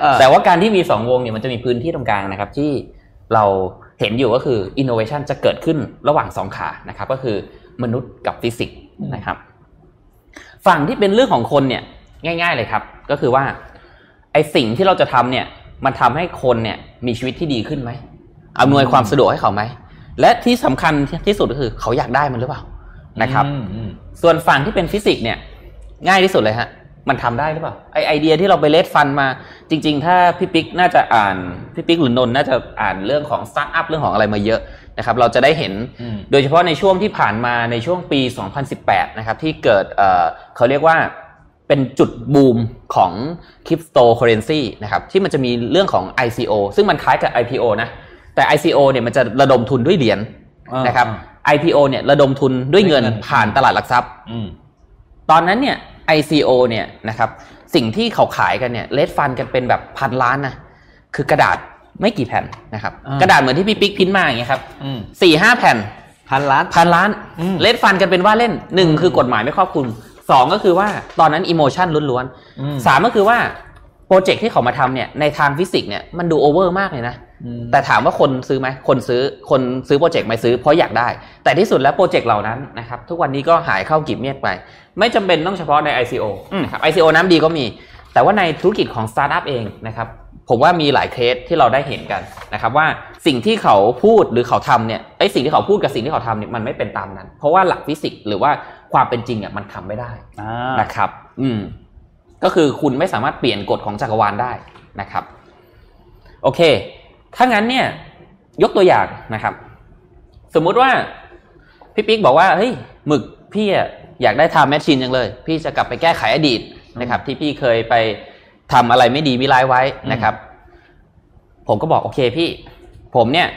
เออแต่ว่าการที่มีสองวงเนี่ยมันจะมีพื้นที่ตรงกลางนะครับที่เราเห็นอยู่ก็คือ innovation จะเกิดขึ้นระหว่างสองขานะครับ ก็คือมนุษย์กับฟิสิกส์นะครับ ฝั่งที่เป็นเรื่องของคนเนี่ยง่าย ๆ เลยครับ ก็คือว่าไอสิ่งที่เราจะทำเนี่ย มันทำให้คนเนี่ยมีชีวิตที่ดีขึ้นไหมอำนวยความสะดวกให้เขาไหมและที่สำคัญที่สุดก็คือ เขาอยากได้มันหรือเปล่านะครับอืมอืมส่วนฝั่งที่เป็นฟิสิกส์เนี่ย ง่ายที่สุดเลยฮะมันทำได้หรือเปล่าไอไอเดียที่เราไป raise fund มา จริงๆ ถ้าพี่ปิ๊กน่าจะอ่านพี่ปิ๊กหรือนนท์น่าจะอ่านเรื่องของสตาร์ทอัพเรื่องของอะไรมาเยอะ นะครับเราจะได้เห็นอืมโดยเฉพาะในช่วงที่ผ่านมาในช่วงปี 2018 นะครับที่เกิดเอ่อเขาเรียกว่าเป็นจุดบูมของ cryptocurrency นะครับที่มันจะมีเรื่องของ ICO ซึ่งมันคล้ายกับ IPO นะแต่ ICO เนี่ยมันจะระดมทุนด้วยเหรียญอ่านนะครับอ่ IPO เนี่ยระดมทุนด้วยเงินด้วยเงินผ่านตลาดหลักทรัพย์อืมตอนนั้นเนี่ย ICO เนี่ยนะครับสิ่งที่เขาขายกันเนี่ยเลดฟันกันเป็นแบบพันล้านนะคือกระดาษ ไม่กี่แผ่นนะครับอ่ากระดาษเหมือนที่พี่ปิ๊กพิมพ์มาอย่างเงี้ยครับอืมสี่ห้าแผ่นพันล้านพันล้านอืม raise fund กันเป็นว่าเล่นหนึ่งคือกฎหมายไม่ครอบคลุมสองก็คือว่าตอนนั้น emotion ล้วนอืมๆสามก็คือว่าโปรเจกต์ที่เขามาทำเนี่ยในทางฟิสิกส์เนี่ยมันดู over มากเลยนะอืมแต่ถามว่าคนซื้อไหมคนซื้อคนซื้อโปรเจกต์ไม่ซื้อเพราะอยากได้ แต่ที่สุดแล้วโปรเจกต์เหล่านั้นนะครับทุกวันนี้ก็หายเข้ากลีบเมฆไป ไม่จำเป็นต้องเฉพาะใน ICO นะครับ ICO น้ำดีก็มี แต่ว่าในธุรกิจของสตาร์ทอัพเองนะครับ ผมว่ามีหลายเคสที่เราได้เห็นกันนะครับ ว่าสิ่งที่เขาพูดหรือเขาทำเนี่ยไอ้สิ่งที่เขาพูดกับสิ่งที่เขาทำเนี่ยมันไม่เป็นตามนั้น เพราะว่าหลักฟิสิกส์หรือว่าความเป็นจริงอะมันทำไม่ได้อ่านะครับ อืม ก็คือคุณไม่สามารถเปลี่ยนกฎของจักรวาลได้นะครับ โอเค ถ้างั้นเนี่ย ยกตัวอย่างนะครับ สมมุติว่าพี่ปิ๊กบอกว่าเฮ้ยหมึกพี่อยากได้ทำแมชชีนจังเลย พี่จะกลับไปแก้ไขอดีตนะครับ ที่พี่เคยไป ทำอะไรไม่ดีไม่ร้ายไว้นะครับ ผมก็บอกโอเคพี่ ผมเนี่ย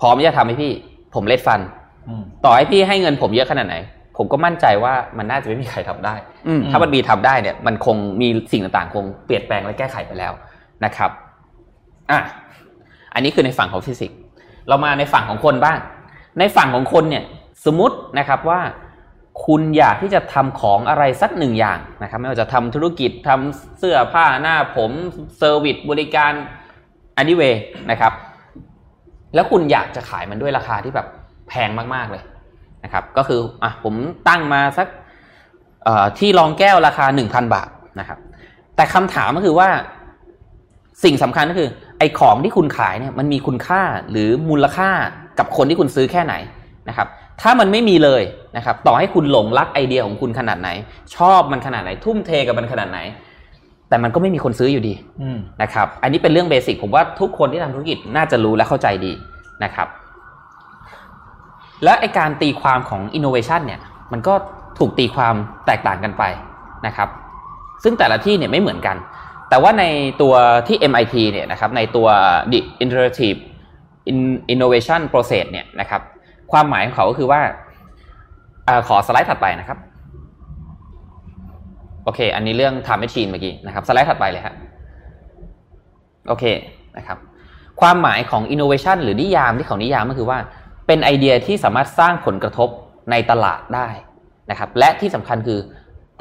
พร้อมจะทำให้พี่ ผมเล็ดฟันอืมต่อให้พี่ให้เงินผมเยอะขนาดไหน ผมก็มั่นใจว่ามันน่าจะไม่มีใครทำได้อืมถ้ามันมีทำได้เนี่ย มันคงมีสิ่งต่างๆ คงเปลี่ยนแปลงและแก้ไขไปแล้วนะครับอะอันนี้คือในฝั่งของฟิสิกส์เรามาในฝั่งของคนบ้าง ในฝั่งของคนเนี่ย สมมตินะครับว่า คุณอยากที่จะทำของอะไรสักหนึ่งอย่างนะครับไม่ว่าจะทำธุรกิจทำเสื้อผ้าหน้าผมเซอร์วิสบริการอันนี้เวนะครับ แล้วคุณอยากจะขายมันด้วยราคาที่แบบแพงมากๆเลยนะครับ ก็คืออะผมตั้งมาสักเอ่อที่รองแก้วราคา 1,000 บาทนะครับ แต่คำถามก็คือว่าสิ่งสำคัญก็คือ ไอ้ของที่คุณขายเนี่ยมันมีคุณค่าหรือมูลค่ากับคนที่คุณซื้อแค่ไหนนะครับ ถ้ามันไม่มีเลย นะครับต่อให้คุณหลงรักไอเดียของคุณขนาดไหน ชอบมันขนาดไหน ทุ่มเทกับมันขนาดไหน แต่มันก็ไม่มีคนซื้ออยู่ดีอืมนะครับอันนี้เป็นเรื่องเบสิกผมว่าทุกคนที่ทำธุรกิจน่าจะรู้และเข้าใจดีนะครับ และไอการตีความของ innovation เนี่ยมันก็ถูกตีความแตกต่างกันไปนะครับ ซึ่งแต่ละที่เนี่ยไม่เหมือนกัน แต่ว่าในตัวที่ MIT เนี่ยนะครับในตัว The Interactive In- Innovation Process เนี่ยนะครับความหมายของเขาก็คือว่า อขอสไลด์ถัดไปนะครับ โอเค อันนี้เรื่อง time machine เมื่อกี้นะครับ สไลด์ถัดไปเลยครับโอเคนะครับ ความหมายของ innovation หรือนิยามที่เขานิยามก็คือว่า เป็นไอเดียที่สามารถสร้างผลกระทบในตลาดได้นะครับ และที่สำคัญคือ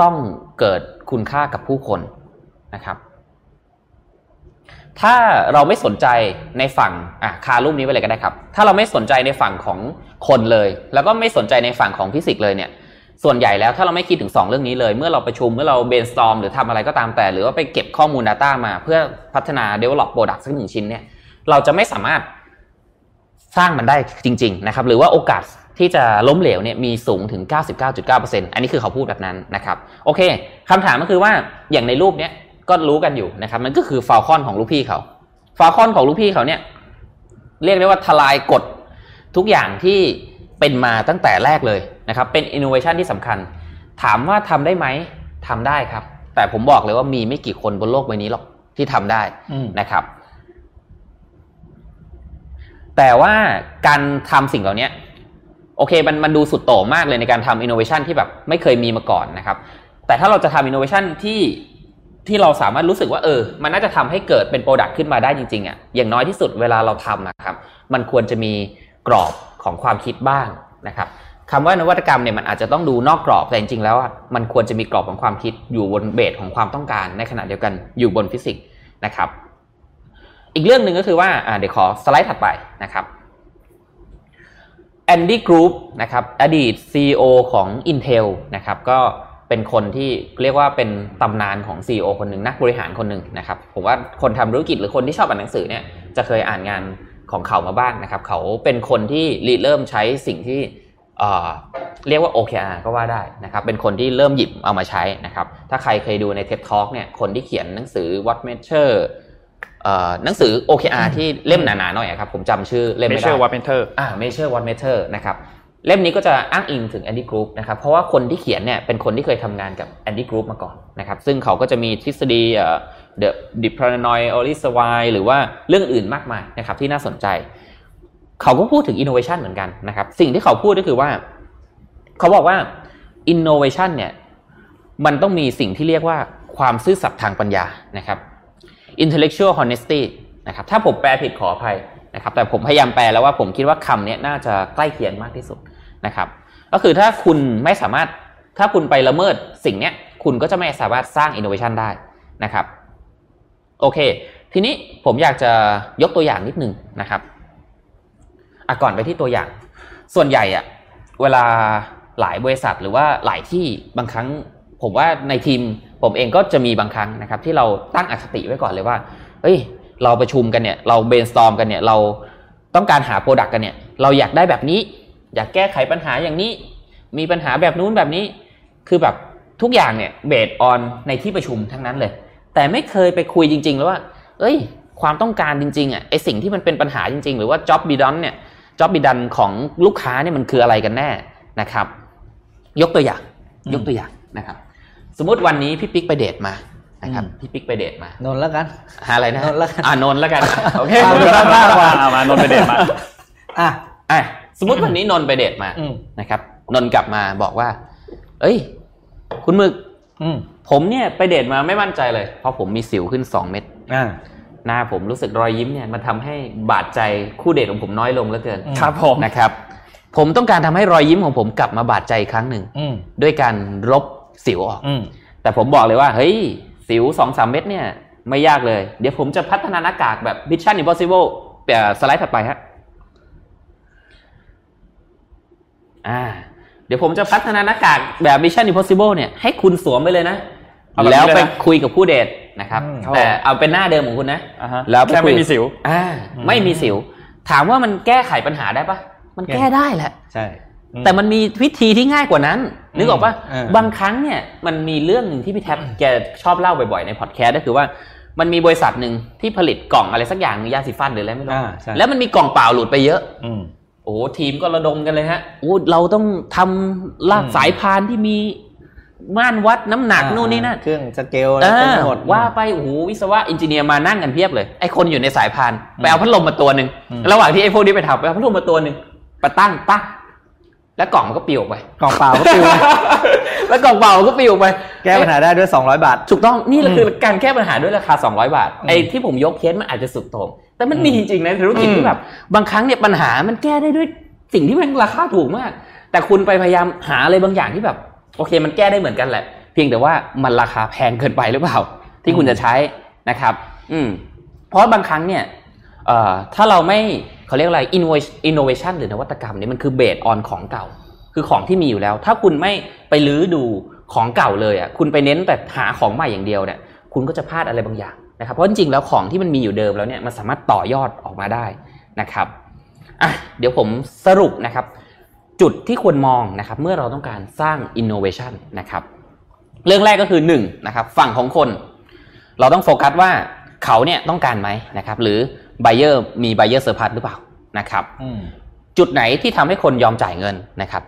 ต้องเกิดคุณค่ากับผู้คนนะครับ ถ้าเราไม่สนใจในฝั่งอะคารูปนี้ไปเลยก็ได้ครับ ถ้าเราไม่สนใจในฝั่งของคนเลย แล้วก็ไม่สนใจในฝั่งของฟิสิกส์เลยเนี่ย ส่วนใหญ่แล้วถ้าเราไม่คิดถึง 2 เรื่องนี้เลย เมื่อเราประชุมเมื่อเรา brainstorm หรือทำอะไรก็ตามแต่ หรือว่าไปเก็บข้อมูล Data มา เพื่อพัฒนา develop product สักหนึ่งชิ้นเนี่ย เราจะไม่สามารถสร้างมันได้จริง ๆ นะครับ หรือว่าโอกาสที่จะล้มเหลวเนี่ยมีสูงถึง 99.9%อันนี้คือเขาพูดแบบนั้นนะครับ โอเคคำถามก็คือว่าอย่างในรูปเนี้ย ก็รู้กันอยู่นะครับ มันก็คือฟ a ลคอนของลูกพี่เขาฟ a ลคอนของลูกพี่เขาเนี่ย เรียกได้ว่าทลายกฎทุกอย่างที่เป็นมาตั้งแต่แรกเลยนะครับ เป็นอินโนเวชันที่สำคัญ ถามว่าทำได้ไหมทำได้ครับ แต่ผมบอกเลยว่ามีไม่กี่คนบนโลกใบนี้หรอกที่ทำได้นะครับ แต่ว่าการทำสิ่งเหล่านี้โอเคมันมันดูสุดโต่งมากเลยในการทำอินโนเวชันที่แบบไม่เคยมีมาก่อนนะครับ แต่ถ้าเราจะทำอินโนเวชันที่ ที่เราสามารถรู้สึกว่าเออ มันน่าจะทำให้เกิดเป็น product ขึ้นมาได้จริงๆอะ่ะอย่างน้อยที่สุดเวลาเราทำนะครับ มันควรจะมีกรอบของความคิดบ้างนะครับคำว่านวัตกรรมเนี่ยมันอาจจะต้องดูนอกกรอบแต่จริงๆแล้วอะมันควรจะมีกรอบของความคิดอยู่บน base ของความต้องการ ในขณะเดียวกันอยู่บนฟิสิกส์นะครับ อีกเรื่องหนึ่งก็คือว่าอ่าเดี๋ยวขอสไลด์ถัดไปนะครับ Andy Grove นะครับอดีต CEO ของ Intel นะครับก็ เป็นคนที่เรียกว่าเป็นตำนานของ CEO คนหนึ่งนักบริหารคนหนึ่งนะครับผมว่าคนทำธุรกิจหรือคนที่ชอบอ่านหนังสือเนี่ยจะเคยอ่านงานของเขามาบ้างนะครับ เขาเป็นคนที่ริเริ่มใช้สิ่งที่เอ่อเรียกว่า OKR ก็ว่าได้นะครับ เป็นคนที่เริ่มหยิบเอามาใช้นะครับ ถ้าใครเคยดูใน TED Talk เนี่ย คนที่เขียนหนังสือ What Measure เอ่อหนังสือ OKR ที่เล่มหนาๆหน่อยอะครับ ผมจำชื่อเล่มไม่ไม่เชื่ได้อว่าเป็นเธออ่า measure what matter นะครับ เล่มนี้ก็จะอ้างอิงถึง Andy Group นะครับเพราะว่าคนที่เขียนเนี่ยเป็นคนที่เคยทำงานกับ Andy Group มาก่อนนะครับซึ่งเขาก็จะมีทฤษฎีเอ่อ the the paranoid o l i s w i หรือว่าเรื่องอื่นมากมายนะครับที่น่าสนใจ เขาก็พูดถึง innovation เหมือนกันนะครับสิ่งที่เขาพูดก็คือว่า เขาบอกว่า innovation เนี่ยมันต้องมีสิ่งที่เรียกว่าความซื่อสัตย์ทางปัญญานะครับ intellectual honesty นะครับถ้าผมแปลผิดขออภัยนะครับแต่ผมพยายามแปลแล้วว่าผมคิดว่าคำนี้น่าจะใกล้เคียงมากที่สุด นะครับ ก็คือถ้าคุณไม่สามารถถ้าคุณไปละเมิดสิ่งเนี้ยคุณก็จะไม่สามารถสร้าง innovation ได้นะครับโอเค ทีนี้ผมอยากจะยกตัวอย่างนิดนึงนะครับอะก่อนไปที่ตัวอย่าง ส่วนใหญ่อะเวลาหลายบริษัทหรือว่าหลายที่บางครั้ง ผมว่าในทีมผมเองก็จะมีบางครั้งนะครับ ที่เราตั้งอคติไว้ก่อนเลยว่าเฮ้ย เราประชุมกันเนี่ย เรา brainstorm กันเนี่ย เราต้องการหา product กันเนี่ย เราอยากได้แบบนี้ อยากแก้ไขปัญหาอย่างนี้ มีปัญหาแบบนู้นแบบนี้ คือแบบทุกอย่างเนี่ย based on ในที่ประชุมทั้งนั้นเลย แต่ไม่เคยไปคุยจริง ๆ แล้วว่า เอ้ย ความต้องการจริงๆอะไอสิ่งที่มันเป็นปัญหาจริง ๆ หรือว่า job be done เนี่ย job be done ของลูกค้าเนี่ยมันคืออะไรกันแน่นะครับ ยกตัวอย่าง ยกตัวอย่างนะครับ สมมติวันนี้พี่ปิ๊กไปเดทมานะครับพี่ปิ๊กไปเดทมานนท์แล้วกันหาอะไรนะนนท์แล้วกันอ่ะนนท์แล้วกันโอเคเอาดูด้านล่างก่อนมานนท์ไปเดทมาอะอะ สมมติวันนี้นนท์ไปเดทมาอืมนะครับ นนท์กลับมาบอกว่า เอ้ย คุณหมึกอืมผมเนี่ยไปเดทมาไม่มั่นใจเลย เพราะผมมีสิวขึ้นสองเม็ดอ่าหน้าผมรู้สึกรอยยิ้มเนี่ยมันทำให้บาดใจคู่เดทของผมน้อยลงเหลือเกินอืมครับผมนะครับ ผมต้องการทำให้รอยยิ้มของผมกลับมาบาดใจอีกครั้งหนึ่งอืมด้วยการลบสิวออกอืมแต่ผมบอกเลยว่า เฮ้ย สิวสองสามเม็ดเนี่ย ไม่ยากเลย เดี๋ยวผมจะพัฒนาหน้ากากแบบ Mission Impossible เอ่อสไลด์ถัดไปฮะ อ่า เดี๋ยวผมจะพัฒนาหน้ากากแบบ Mission Impossible เนี่ยให้คุณสวมไปเลยนะเอาแบบนี้แล้วเลยนะไปคุยกับผู้เดทนะครับอืมแต่เอาเป็นหน้าเดิมของคุณนะอ่าฮะแล้วปแค่คุไม่ยมีสิว อ่า ไม่มีสิว ถามว่ามันแก้ไขปัญหาได้ปะมันแก้ได้แหละใช่อืแต่มันมีวิธีที่ง่ายกว่านั้น นึกออกปะเออบางครั้งเนี่ยมันมีเรื่องหนึ่งที่พี่แท็บแกชอบเล่าบ่อยๆในพอดแคสต์ก็คือว่ามันมีบริษัทหนึ่งที่ผลิตกล่องอะไรสักอย่างยาสีฟันหรืออะไรไม่รู้อ่าใช่แล้วมันมีกล่องเปล่าหลุดไปเยอะอืม โอ้โหทีมก็ระดมกันเลยฮะโอ้เราต้องทำลากอืมสายพานที่มีม่านวัดน้ำหนักอ่านู่นนี่นั่นเครื่องสเกลอะไรเอเต็มไปหมดว่าไปโอ้โหวิศวะ engineer มานั่งกันเพียบเลยไอ้คนอยู่ในสายพานไปอืมเอาพัดลมมาตัวหนึ่งอืมระหว่างที่ไอ้พวกนี้ไปทำไปเอาพัดลมมาตัวหนึ่งไปตั้งปั๊ก แล้วกล่องมันก็ปลิวออกไป กล่องเปล่าก็ปลิวนะแล้วกล่องเปล่าก็ปลิวออกไป แก้ปัญหาได้ด้วย 200 บาท ถูกต้องนี่แหละอืมคือการแก้ปัญหาด้วยราคา 200 บาทอืมไอ้ที่ผมยกเคสมันอาจจะสุดโต่งแต่มันมีอืมจริงๆนะธุรกิจอืมที่แบบ บางครั้งเนี่ยปัญหามันแก้ได้ด้วยสิ่งที่มันราคาถูกมาก แต่คุณไปพยายามหาอะไรบางอย่างที่แบบ โอเค มันแก้ได้เหมือนกันแหละ เพียงแต่ว่ามันราคาแพงเกินไปหรือเปล่า ที่คุณจะใช้นะครับ อืมเพราะบางครั้งเนี่ยเอ่อถ้าเราไม่ เขาเรียกอะไร innovation หรือนวัตกรรมเนี่ยมันคือเบสออนของเก่า คือของที่มีอยู่แล้ว ถ้าคุณไม่ไปลื้อดูของเก่าเลยอะคุณไปเน้นแต่หาของใหม่อย่างเดียวเนี่ยคุณก็จะพลาดอะไรบางอย่างนะครับเพราะจริงๆแล้วของที่มันมีอยู่เดิมแล้วเนี่ยมันสามารถต่อยอดออกมาได้นะครับอะเดี๋ยวผมสรุปนะครับ จุดที่ควรมองนะครับเมื่อเราต้องการสร้าง innovation นะครับเรื่องแรกก็คือหนึ่งนะครับฝั่งของคน เราต้องโฟกัสว่าเขาเนี่ยต้องการไหมนะครับ หรือ buyer มี buyer surplus หรือเปล่านะครับอืมจุดไหนที่ทำให้คนยอมจ่ายเงินนะครับ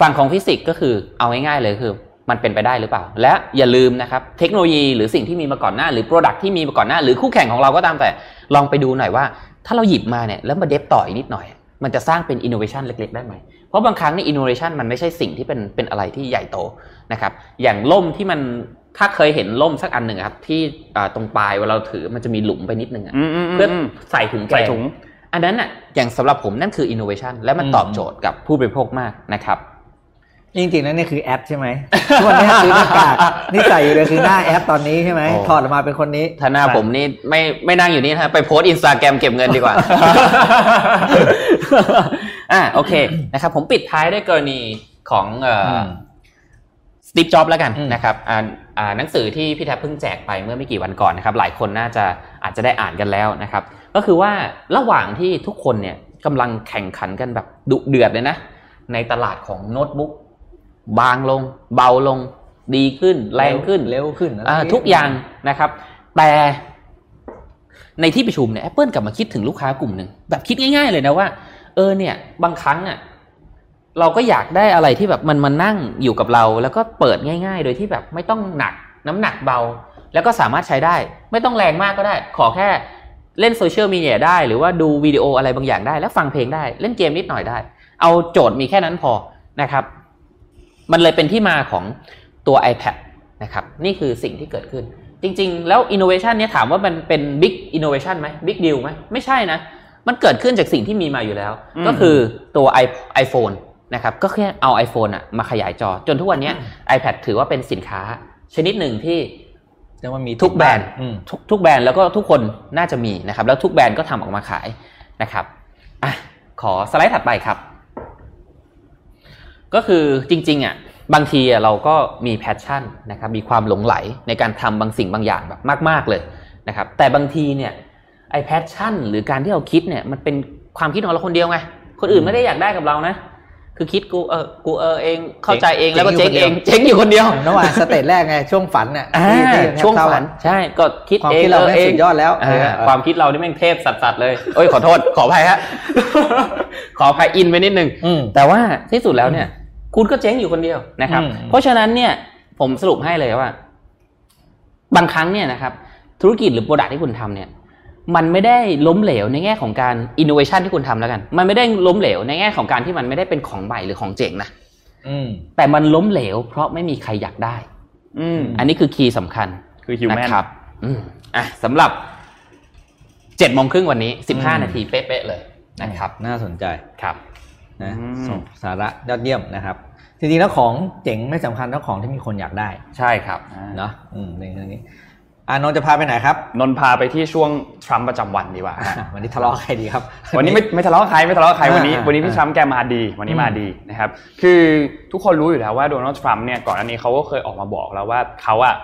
ฝั่งของฟิสิกส์ก็คือเอาง่ายๆเลยคือ มันเป็นไปได้หรือเปล่า และอย่าลืมนะครับ เทคโนโลยีหรือสิ่งที่มีมาก่อนหน้า หรือโปรดักที่มีมาก่อนหน้า หรือคู่แข่งของเราก็ตามแต่ลองไปดูหน่อยว่า ถ้าเราหยิบมาเนี่ยแล้วมา dev ต่ออีกนิดหน่อย มันจะสร้างเป็นอินโนเวชันเล็ก ๆ ได้ไหมเพราะบางครั้งเนี่ยอินโนเวชันมันไม่ใช่สิ่งที่เป็นเป็นอะไรที่ใหญ่โตนะครับอย่างร่มที่มัน ถ้าเคยเห็นร่มสักอันหนึ่งอะครับ ที่อ่าตรงปลายเวลาเราถือมันจะมีหลุมไปนิดนึงอะอืมอืมอืมเพื่อใส่ถุงแกงใส่ถุงอันนั้นอะอย่างสำหรับผมนั่นคือ innovation และมันอืมตอบโจทย์กับผู้บริโภคมากนะครับจริงๆนั่นนี่คือแอปใช่ไหมทุกวันนี้ซื้อหน้ากากนี่ใส่อยู่เลยคือหน้าแอปตอนนี้ใช่ไหมโอ้ถอดออกมาเป็นคนนี้ถ้าหน้าผมนี่ไม่ไม่นั่งอยู่นี่นะไปโพสอินสตาแกรมเก็บเงินดีกว่าอ่าโอเคนะครับ ผมปิดท้ายด้วยกรณีของเอ่อมสตีฟจ็อบแล้วกันอืมนะครับอ่าอ่า หนังสือที่พี่แทบเพิ่งแจกไปเมื่อไม่กี่วันก่อนนะครับ หลายคนน่าจะอาจจะได้อ่านกันแล้วนะครับ ก็คือว่าระหว่างที่ทุกคนเนี่ยกำลังแข่งขันกันแบบดุเดือดเลยนะ ในตลาดของโน้ตบุ๊กบางลง เบาลง ดีขึ้น แรงขึ้นเร็วขึ้นอะไรอ่าทุกอย่างนะครับ แต่ในที่ประชุมเนี่ย Apple กลับมาคิดถึงลูกค้ากลุ่มหนึ่งแบบคิดง่าย ๆ เลยนะว่า เออเนี่ย บางครั้งอะ เราก็อยากได้อะไรที่แบบมันมานั่งอยู่กับเรา แล้วก็เปิดง่าย ๆ โดยที่แบบไม่ต้องหนักน้ำหนักเบา แล้วก็สามารถใช้ได้ ไม่ต้องแรงมากก็ได้ ขอแค่เล่นโซเชียลมีเดียได้ หรือว่าดูวิดีโออะไรบางอย่างได้ แล้วฟังเพลงได้ เล่นเกมนิดหน่อยได้ เอาโจทย์มีแค่นั้นพอนะครับ มันเลยเป็นที่มาของตัว iPad นะครับ นี่คือสิ่งที่เกิดขึ้น จริง ๆ แล้ว innovation เนี่ยถามว่ามันเป็น big innovation ไหม big deal ไหมไม่ใช่นะ มันเกิดขึ้นจากสิ่งที่มีมาอยู่แล้ว ก็คือตัว i- iPhone นะครับก็แค่เอา iPhone อะมาขยายจอ จนทุกวันเนี้ย iPad ถือว่าเป็นสินค้า ชนิดหนึ่งที่เรียกว่ามีทุกแบรนด์อืมทุกทุกแบรนด์แล้วก็ทุกคนน่าจะมีนะครับ แล้วทุกแบรนด์ก็ทำออกมาขายนะครับอะขอสไลด์ถัดไปครับ ก็คือจริง ๆอะบางทีอะเราก็มี passion นะครับ มีความหลงใหลในการทำบางสิ่งบางอย่างแบบมาก ๆเลยนะครับ แต่บางทีเนี่ยไอ้ passion หรือการที่เราคิดเนี่ยมันเป็นความคิดของเราคนเดียวไงคนอื่นไม่ได้อยากได้กับเรานะ คือคิดกูเออกูเออเองเข้าใจเองแล้วก็เจ๊งเองเจ๊งอยู่คนเดียวระหว่าง stage แรกไงช่วงฝันน่ะอ่าที่ที่แทบช่วงเศร้าฝันอะใช่ก็คิดความเองคิดเราเออแม่งเองสุดยอดแล้วอ่าเออความคิดเรานี่แม่งเทพสัสๆเลยเอ้ยขอโทษขออภัยฮะขออภัยอินไปนิดนึงอืมแต่ว่าที่สุดแล้วเนี่ย คุณก็เจ๊งอยู่คนเดียวนะครับอืมเพราะฉะนั้นเนี่ย ผมสรุปให้เลยว่า บางครั้งเนี่ยนะครับ ธุรกิจหรือ product ที่คุณทำเนี่ย มันไม่ได้ล้มเหลวในแง่ของการอินโนเวชันที่คุณทำแล้วกัน มันไม่ได้ล้มเหลวในแง่ของการที่มันไม่ได้เป็นของใหม่หรือของเจ๋งนะอืมแต่มันล้มเหลว เพราะไม่มีใครอยากได้ อืมอันนี้คือคีย์สำคัญคือฮิวแมนนะครับอืมอะสำหรับเจ็ดโมงครึ่งวันนี้สิบห้าอืมนาทีเป๊ะๆเลยนะครับ น่าสนใจครับนะอืมส่งสาระยอดเยี่ยมนะครับจริงๆแล้วของเจ๋งไม่สำคัญเท่าของที่มีคนอยากได้ ใช่ครับเนาะอืมในเรื่องนี้ อานนท์จะพาไปไหนครับนนท์พาไปที่ช่วงทรัมป์ประจำวันดีกว่าฮะอะวันนี้ทะเลาะกับใครดีครับ วันนี้ไม่ไม่ทะเลาะกับใครไม่ทะเลาะกับใครวันนี้อ่าวันนี้พี่อ่าทรัมป์แกมาดี วันนี้มาดีนะครับ คือทุกคนรู้อยู่แล้วว่าโดนัลด์ทรัมป์เนี่ยก่อนอันนี้เขาก็เคยออกมาบอกแล้วว่าเขาอะ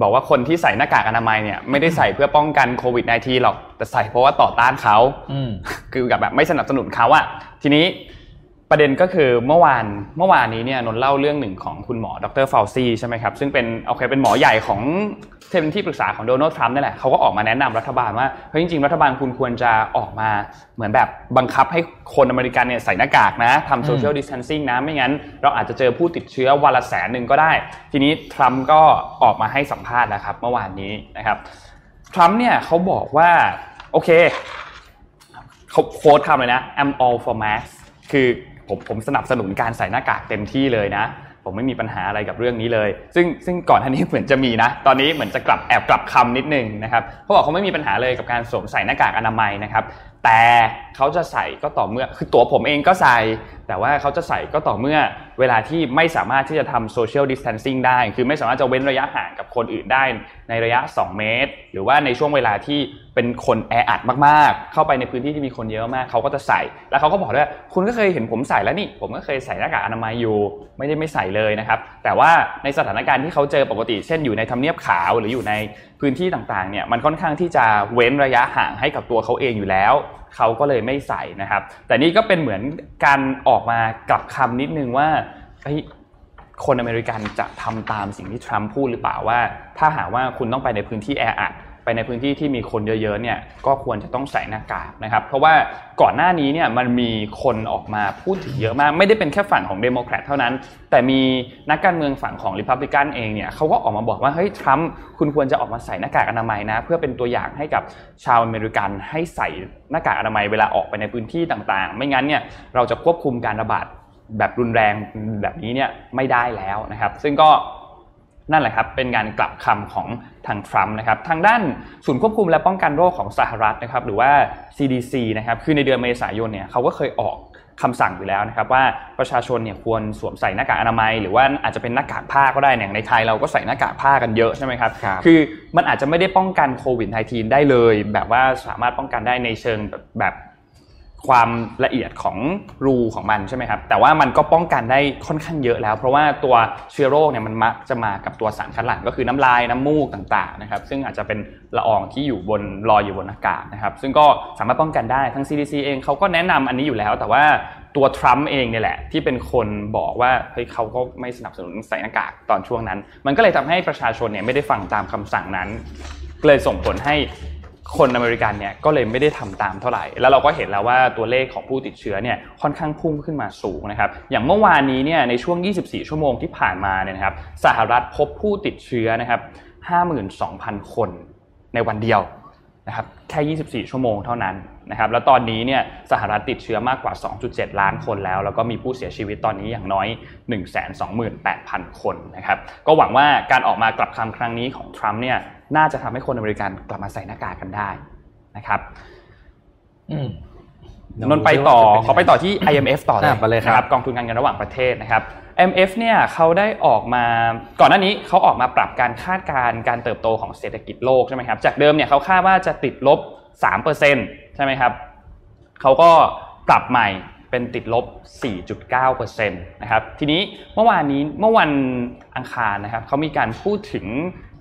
บอกว่าคนที่ใส่หน้ากากอนามัยเนี่ยไม่ได้ใส่เพื่อป้องกันโควิด -19 หรอกแต่ใส่เพราะว่าต่อต้านเขาอืมคือกับแบบไม่สนับสนุนเขาอะทีนี้ ประเด็นก็คือเมื่อวานเมื่อวานนี้เนี่ยนนท์เล่าเรื่องหนึ่งของคุณหมอดรฟาวซีใช่ไหมครับซึ่งเป็นโอเคเป็นหมอใหญ่ของเป็นที่ปรึกษาของโดนัลด์ทรัมป์นี่แหละเขาก็ออกมาแนะนำรัฐบาลว่าเฮ้ยจริงๆ รัฐบาลคุณควรจะออกมาเหมือนแบบบังคับให้คนอเมริกันเนี่ยใส่หน้ากากนะทำ social distancing นะไม่งั้น เราอาจจะเจอผู้ติดเชื้อวันละแสนหนึ่งก็ได้ ทีนี้ทรัมป์ก็ออกมาให้สัมภาษณ์แล้วครับเมื่อวานนี้นะครับทรัมป์เนี่ยเขาบอกว่าโอเคเขา quote คำเลยนะ I'm all for mask คือ ผมผมสนับสนุนการใส่หน้ากากเต็มที่เลยนะ ผมไม่มีปัญหาอะไรกับเรื่องนี้เลย ซึ่งซึ่งก่อนหน้านี้เหมือนจะมีนะ ตอนนี้เหมือนจะกลับแอบกลับคำนิดนึงนะครับเขาบอกเขาไม่มีปัญหาเลยกับการสวมใส่หน้ากากอนามัยนะครับ แต่เขาจะใส่ก็ต่อเมื่อคือตัวผมเองก็ใส่ แต่ว่าเขาจะใส่ก็ต่อเมื่อเวลาที่ไม่สามารถที่จะทำโซเชียลดิส a ทนซิ่งได้ คือไม่สามารถจะเว้นระยะห่างกับคนอื่นได้ในระยะ 2 เมตร หรือว่าในช่วงเวลาที่ เป็นคนแออัดมากๆ เข้าไปในพื้นที่ที่มีคนเยอะมากเขาก็จะใส่ แล้วเขาก็บอกด้วยว่าคุณก็เคยเห็นผมใส่แล้วนี่ผมก็เคยใส่หน้ากากอนามัยอยู่ไม่ได้ไม่ใส่เลยนะครับแต่ว่าในสถานการณ์ที่เขาเจอปกติ เช่นอยู่ในทำเนียบขาวหรืออยู่ในพื้นที่ต่างๆเนี่ยมันค่อนข้างที่จะเว้นระยะห่างให้กับตัวเขาเองอยู่แล้วเขาก็เลยไม่ใส่นะครับ แต่นี่ก็เป็นเหมือนการออกมากลับคำนิดนึงว่าเฮ้ยคนอเมริกันจะทำตามสิ่งที่ทรัมป์พูดหรือเปล่าว่า ถ้าหากว่าคุณต้องไปในพื้นที่แออัด ไปในพื้นที่ที่มีคนเยอะๆเนี่ยก็ควรจะต้องใส่หน้ากากนะครับ เพราะว่าก่อนหน้านี้เนี่ยมันมีคนออกมาพูดถึงเยอะมาก ไม่ได้เป็นแค่ฝั่งของเดโมแครตเท่านั้น แต่มีนักการเมืองฝั่งของริพับลิกันเองเนี่ยเขาก็ออกมาบอกว่าเฮ้ยทรัมป์คุณควรจะออกมาใส่หน้ากากอนามัยนะ เพื่อเป็นตัวอย่างให้กับชาวอเมริกันให้ใส่หน้ากากอนามัยเวลาออกไปในพื้นที่ต่างๆ ไม่งั้นเนี่ยเราจะควบคุมการระบาดแบบรุนแรงแบบนี้เนี่ยไม่ได้แล้วนะครับ ซึ่งก็นั่นแหละครับเป็นการกลับคำของ ทางทรัมป์นะครับทางด้านศูนย์ควบคุมและป้องกันโรคของสหรัฐนะครับหรือว่า CDC นะครับคือในเดือนเมษายนเนี่ยเขาก็เคยออกคำสั่งอยู่แล้วนะครับว่าประชาชนเนี่ยควรสวมใส่หน้ากากอนามัย หรือว่าอาจจะเป็นหน้ากากผ้าก็ได้อย่างในไทยเราก็ใส่หน้ากากผ้ากันเยอะใช่ไหมครับครับคือมันอาจจะไม่ได้ป้องกันโควิด -19 ได้เลย แบบว่าสามารถป้องกันได้ในเชิงแบบแบบ ความละเอียดของรูของมันใช่ไหมครับ แต่ว่ามันก็ป้องกันได้ค่อนข้างเยอะแล้ว เพราะว่าตัวเชื้อโรคเนี่ยมันมักจะมากับตัวสารคัดหลั่งก็คือน้ำลายน้ำมูกต่างๆนะครับ ซึ่งอาจจะเป็นละอองที่อยู่บนลอยอยู่บนอากาศนะครับ ซึ่งก็สามารถป้องกันได้ทั้ง CDC เองเขาก็แนะนำอันนี้อยู่แล้ว แต่ว่าตัวทรัมป์เองเนี่ยแหละ ที่เป็นคนบอกว่าเฮ้ยเขาก็ไม่สนับสนุนใส่หน้ากากตอนช่วงนั้น มันก็เลยทำให้ประชาชนเนี่ยไม่ได้ฟังตามคำสั่งนั้นก็เลยส่งผลให้ คนอเมริกันเนี่ยก็เลยไม่ได้ทำตามเท่าไหร่ แล้วเราก็เห็นแล้วว่าตัวเลขของผู้ติดเชื้อเนี่ยค่อนข้างพุ่งขึ้นมาสูงนะครับอย่างเมื่อวานนี้เนี่ยในช่วง 24 ชั่วโมงที่ผ่านมาเนี่ยนะครับสหรัฐพบผู้ติดเชื้อนะครับ 52,000 คนในวันเดียว นะครับแค่ 24 ชั่วโมงเท่านั้นนะครับแล้วตอนนี้เนี่ยสหรัฐติดเชื้อมากกว่า 2.7 ล้านคนแล้ว แล้วก็มีผู้เสียชีวิตตอนนี้อย่างน้อย 128,000 คนนะครับก็หวังว่าการออกมากลับคำครั้งนี้ของทรัมป์เนี่ยน่าจะทำให้คนอเมริกันกลับมาใส่หน้ากากกันได้นะครับอืมนนท์ไปต่อขอไปต่อที่ IMF ต่อเลยอะไปเลยครับนะกองทุนการเงินระหว่างประเทศนะครับ IMF เนี่ยเขาได้ออกมาก่อนหน้านี้เขาออกมาปรับการคาดการณ์การเติบโตของเศรษฐกิจโลกใช่ไหมครับจากเดิมเนี่ยเขาคาดว่าจะติดลบ 3%ใช่ไหมครับเขาก็ปรับใหม่เป็นติดลบ 4.9%นะครับทีนี้เมื่อวานนี้เมื่อวันอังคารนะครับเขามีการพูดถึง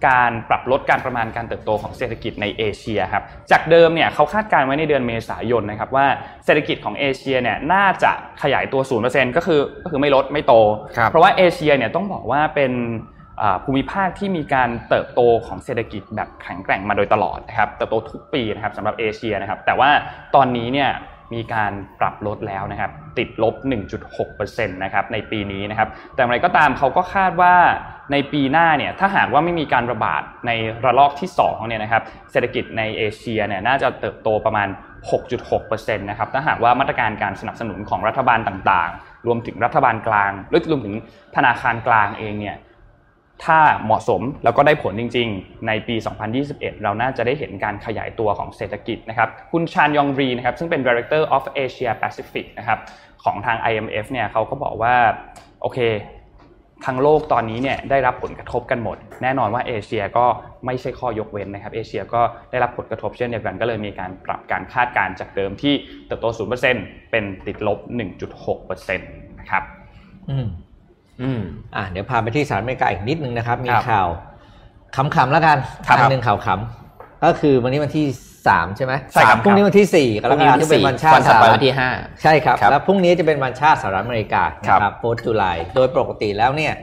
การปรับลดการประมาณการเติบโตของเศรษฐกิจในเอเชียครับ จากเดิมเนี่ยเขาคาดการณ์ไว้ในเดือนเมษายนนะครับว่าเศรษฐกิจของเอเชียเนี่ยน่าจะขยายตัว 0%ก็คือก็คือไม่ลดไม่โตครับเพราะว่าเอเชียเนี่ยต้องบอกว่าเป็นอ่าภูมิภาคที่มีการเติบโตของเศรษฐกิจแบบแข็งแกร่งมาโดยตลอดนะครับเติบโตทุกปีนะครับสำหรับเอเชียนะครับแต่ว่าตอนนี้เนี่ย มีการปรับลดแล้วนะครับ ติดลบ 1.6%นะครับในปีนี้นะครับ แต่อย่างไรก็ตามเขาก็คาดว่าในปีหน้าเนี่ยถ้าหากว่าไม่มีการระบาดในระลอกที่2เนี่ยนะครับเศรษฐกิจในเอเชียเนี่ยน่าจะเติบโตประมาณ 6.6%นะครับถ้าหากว่ามาตรการการสนับสนุนของรัฐบาลต่างๆ รวมถึงรัฐบาลกลางหรือรวมถึงธนาคารกลางเองเนี่ย ถ้าเหมาะสมแล้วก็ได้ผลจริง ๆ ในปี 2021 เราน่าจะได้เห็นการขยายตัวของเศรษฐกิจนะครับคุณชานยองรีนะครับซึ่งเป็น Director of Asia Pacific นะครับของทาง IMF เนี่ยเขาก็บอกว่า โอเคทั้งโลกตอนนี้เนี่ยได้รับผลกระทบกันหมด แน่นอนว่าเอเชียก็ไม่ใช่ข้อยกเว้นนะครับเอเชียก็ได้รับผลกระทบเช่นเดียวกันก็เลยมีการปรับการคาดการณ์จากเดิมที่เติบโต 0%เป็นติดลบ 1.6%นะครับอืม อืมอะเดี๋ยวพาไปที่สหรัฐอเมริกาอีกนิดนึงนะครับ มีครับข่าวขำๆแล้วกันครับอันหนึ่งข่าวขำก็คือวันนี้วันที่สามใช่ไหมใช่ครับพรุ่งนี้วันที่สี่กรกฎาคมที่เป็นวันชาวันติถัดสหไปรัวันฐที่ห้าใช่ครับครับ แล้วพรุ่งนี้จะเป็นวันชาติสหรัฐอเมริกาครับนะครับโฟร์จุลายโดยปกติแล้วเนี่ย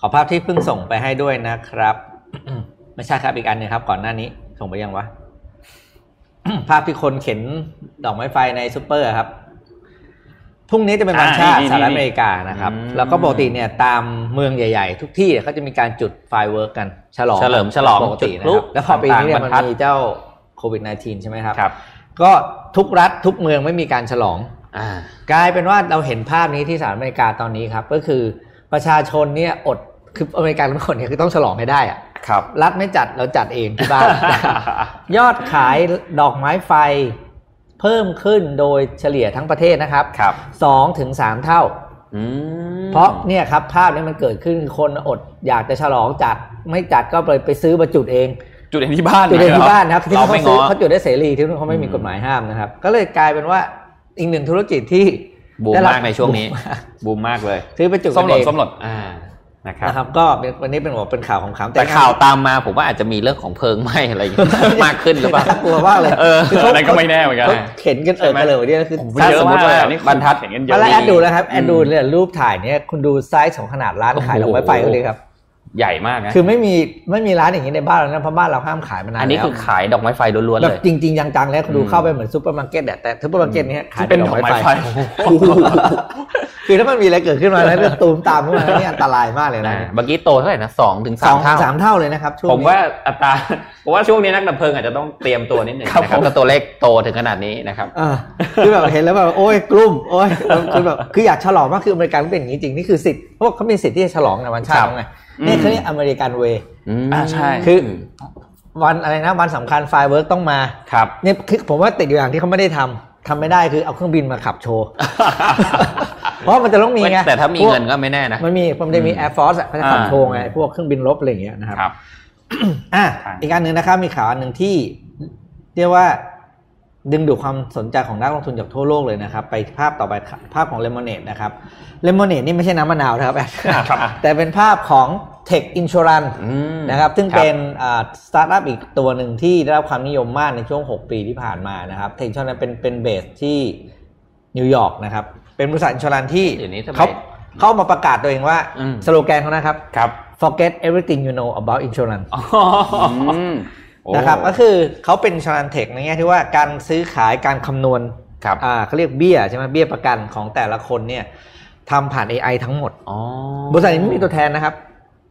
ขอภาพที่เพิ่งส่งไปให้ด้วยนะครับไม่ใช่ครับอีกอันหนึ่งครับ ก่อนหน้านี้ส่งไปยังวะภาพที่คนเข็นดอกไม้ไฟในซูเปอร์ครับพ รุ่งนี้จะเป็นวันชาติอ่านี่สหรัฐนี่อเมริกานะครับอืมแล้วก็ปกติเนี่ยตามเมืองใหญ่ๆ ทุกที่เขาจะมีการจุด firework กัน ฉลองเฉลิมฉลองปกตินะจุดพลุครับแล้วพอปีนี้เนี่ยต่างๆมันบรรทัดมีเจ้าโควิด -19 ใช่ไหมครับครับ ก็ทุกรัฐทุกเมืองไม่มีการฉลองอ่ากลายเป็นว่าเราเห็นภาพนี้ที่สหรัฐอเมริกาตอนนี้ครับก็คือประชาชนเนี่ยอดคืออเมริกันทุกคนเนี่ยคือต้องฉลองให้ได้อะครับ รัฐไม่จัดเราจัดเองที่บ้านยอดขายดอกไม้ไฟ เพิ่มขึ้นโดยเฉลี่ยทั้งประเทศนะครับครับสองถึงสามเท่าอืมเพราะเนี่ยครับภาพนี้มันเกิดขึ้นคนอดอยากจะฉลองจัดไม่จัดก็ไปไปซื้อมาจุดเอง จุดเองที่บ้านจุดเองที่หรบ้านนะครับที่เราเขาไม่ซื้อง้อเขาจุดได้เสรีที่นู่นเขาไม่มีอืมกฎหมายห้ามนะครับ ก็เลยกลายเป็นว่าอีกหนึ่งธุรกิจที่บูมได้รับมากในช่วงนี้บูมมากบูมมากเลยซื้อไปจุดส้มหล่นเองส้มหล่นอ่า นะครับนะครับก็เป็นวันนี้เป็นบอกเป็นข่าวของขำแต่ข่าวตามมาผมว่าอาจจะมีเรื่องของเพลิงไหม้อะไรอย่างเงี้ยมากขึ้นหรือเปล่าน่ากลัวมากเลยเออคือเขาอะไรก็ไม่แน่เหมือนกันขาเข็นกันเออกันเลยวันนี้คือถ้าสมมติว่าเยอะมากนี่บรรทัดเห็นกันเยมาอะแล้วแอดนี่ดูนะครับแอดดูเนี่ยรูปถ่ายเนี่ยคุณดูไซส์ของขนาดร้านขายดอกไม้ไฟเขาเลยครับ ใหญ่มากนะคือไม่มีไม่มีร้านอย่างนี้ในบ้านเรานะเพราะบ้านเราห้ามขายมานานอันนี้แล้วคือขายดอกไม้ไฟล้วนๆแบเลบยจริงๆจังๆแล้วคุณดูอืมเข้าไปเหมือนซูเปอร์มาร์เก็ตอะแต่ซูเปอร์มาร์เก็ตเนี้ยขายที่เป็นดอกไม้ไฟคือถ้ามันมีอะไรเกิดขึ้นมาแล้วจะตูมตามขึ้นมานี่อันตรายมากเลยนะนะเมื่อกี้โตเท่าไหร่นะสองถึงสสาอมงเท่าสามเท่าเลยนะครับช่วงผมนี้ว่าอัตราผมว่าช่วงนี้นักดับเพลิงอาจจะต้องเตรียมตัวนิดหนึ่งครับนะครับผมถ้าตัวเลขโตถึงขนาดนี้นะครับเออคือแบบเห็นแล้วแบบโอ้ยกลุ้มโอ้ยคือแบบคืออยากฉลองมากคืออเมริกันเป็นอย่างนี้จริงนี่คือสิทธิ์เพราะว่าเขามีสิทธิ์ที่จะฉลองในวันชาติครับแล้วไง นี่คือเรียก American way มอ่าใช่คือวันอะไรนะวันสำคัญ firework ต้องมาครับเนี่ยคือผมว่าติดอยู่อย่างที่เขาไม่ได้ทำทำไม่ได้คือเอาเครื่องบินมาขับโชว์เพราะมันจะต้องมีไงแต่ถ้ามีพวเงินก็ไม่แน่นะมันมีมันจะมีอืม Air Force อะเขาจะขับอ่าโชว์ไงพวกเครื่องบินรบอะไรอย่างเงี้ยนะครับครับอะครับอีกอันหนึ่งนะครับมีข่าวอันหนึ่งที่ เรียกว่า ดึงดูดความสนใจของนักลงทุนจากทั่วโลกเลยนะครับ ไปภาพต่อไปภาพของเลมอนเน e นะครับเลมอนเน e นี่ไม่ใช่น้ำมะนาวนะครับครับแต่เป็นภาพของ Tech Insurance อืมนะครับ ซึ่งครับเป็นสตาร์ทอัพอีกตัวหนึ่งที่ได้รับความนิยมมากในช่วง 6 ปีที่ผ่านมานะครับ Tech Insurance เป็นเป็น base ที่นิวยอร์กนะครับ เป็นบริษัท insurance ที่เดี๋ยวนี้ทำไมเขาเขามาประกาศตัวเองว่าอืมสโลแกนเขานะครับครับ forget everything you know about insurance อืมโอ้ นะครับก็คือเขาเป็น insurance tech ในแง่ที่ว่าการซื้อขายการคำนวณครับอ่าเขาเรียกเบี้ยใช่ไหมเบี้ยประกันของแต่ละคนเนี่ยทำผ่าน AI ทั้งหมดอ๋อบริษัทนี้ไม่มีตัวแทนนะครับ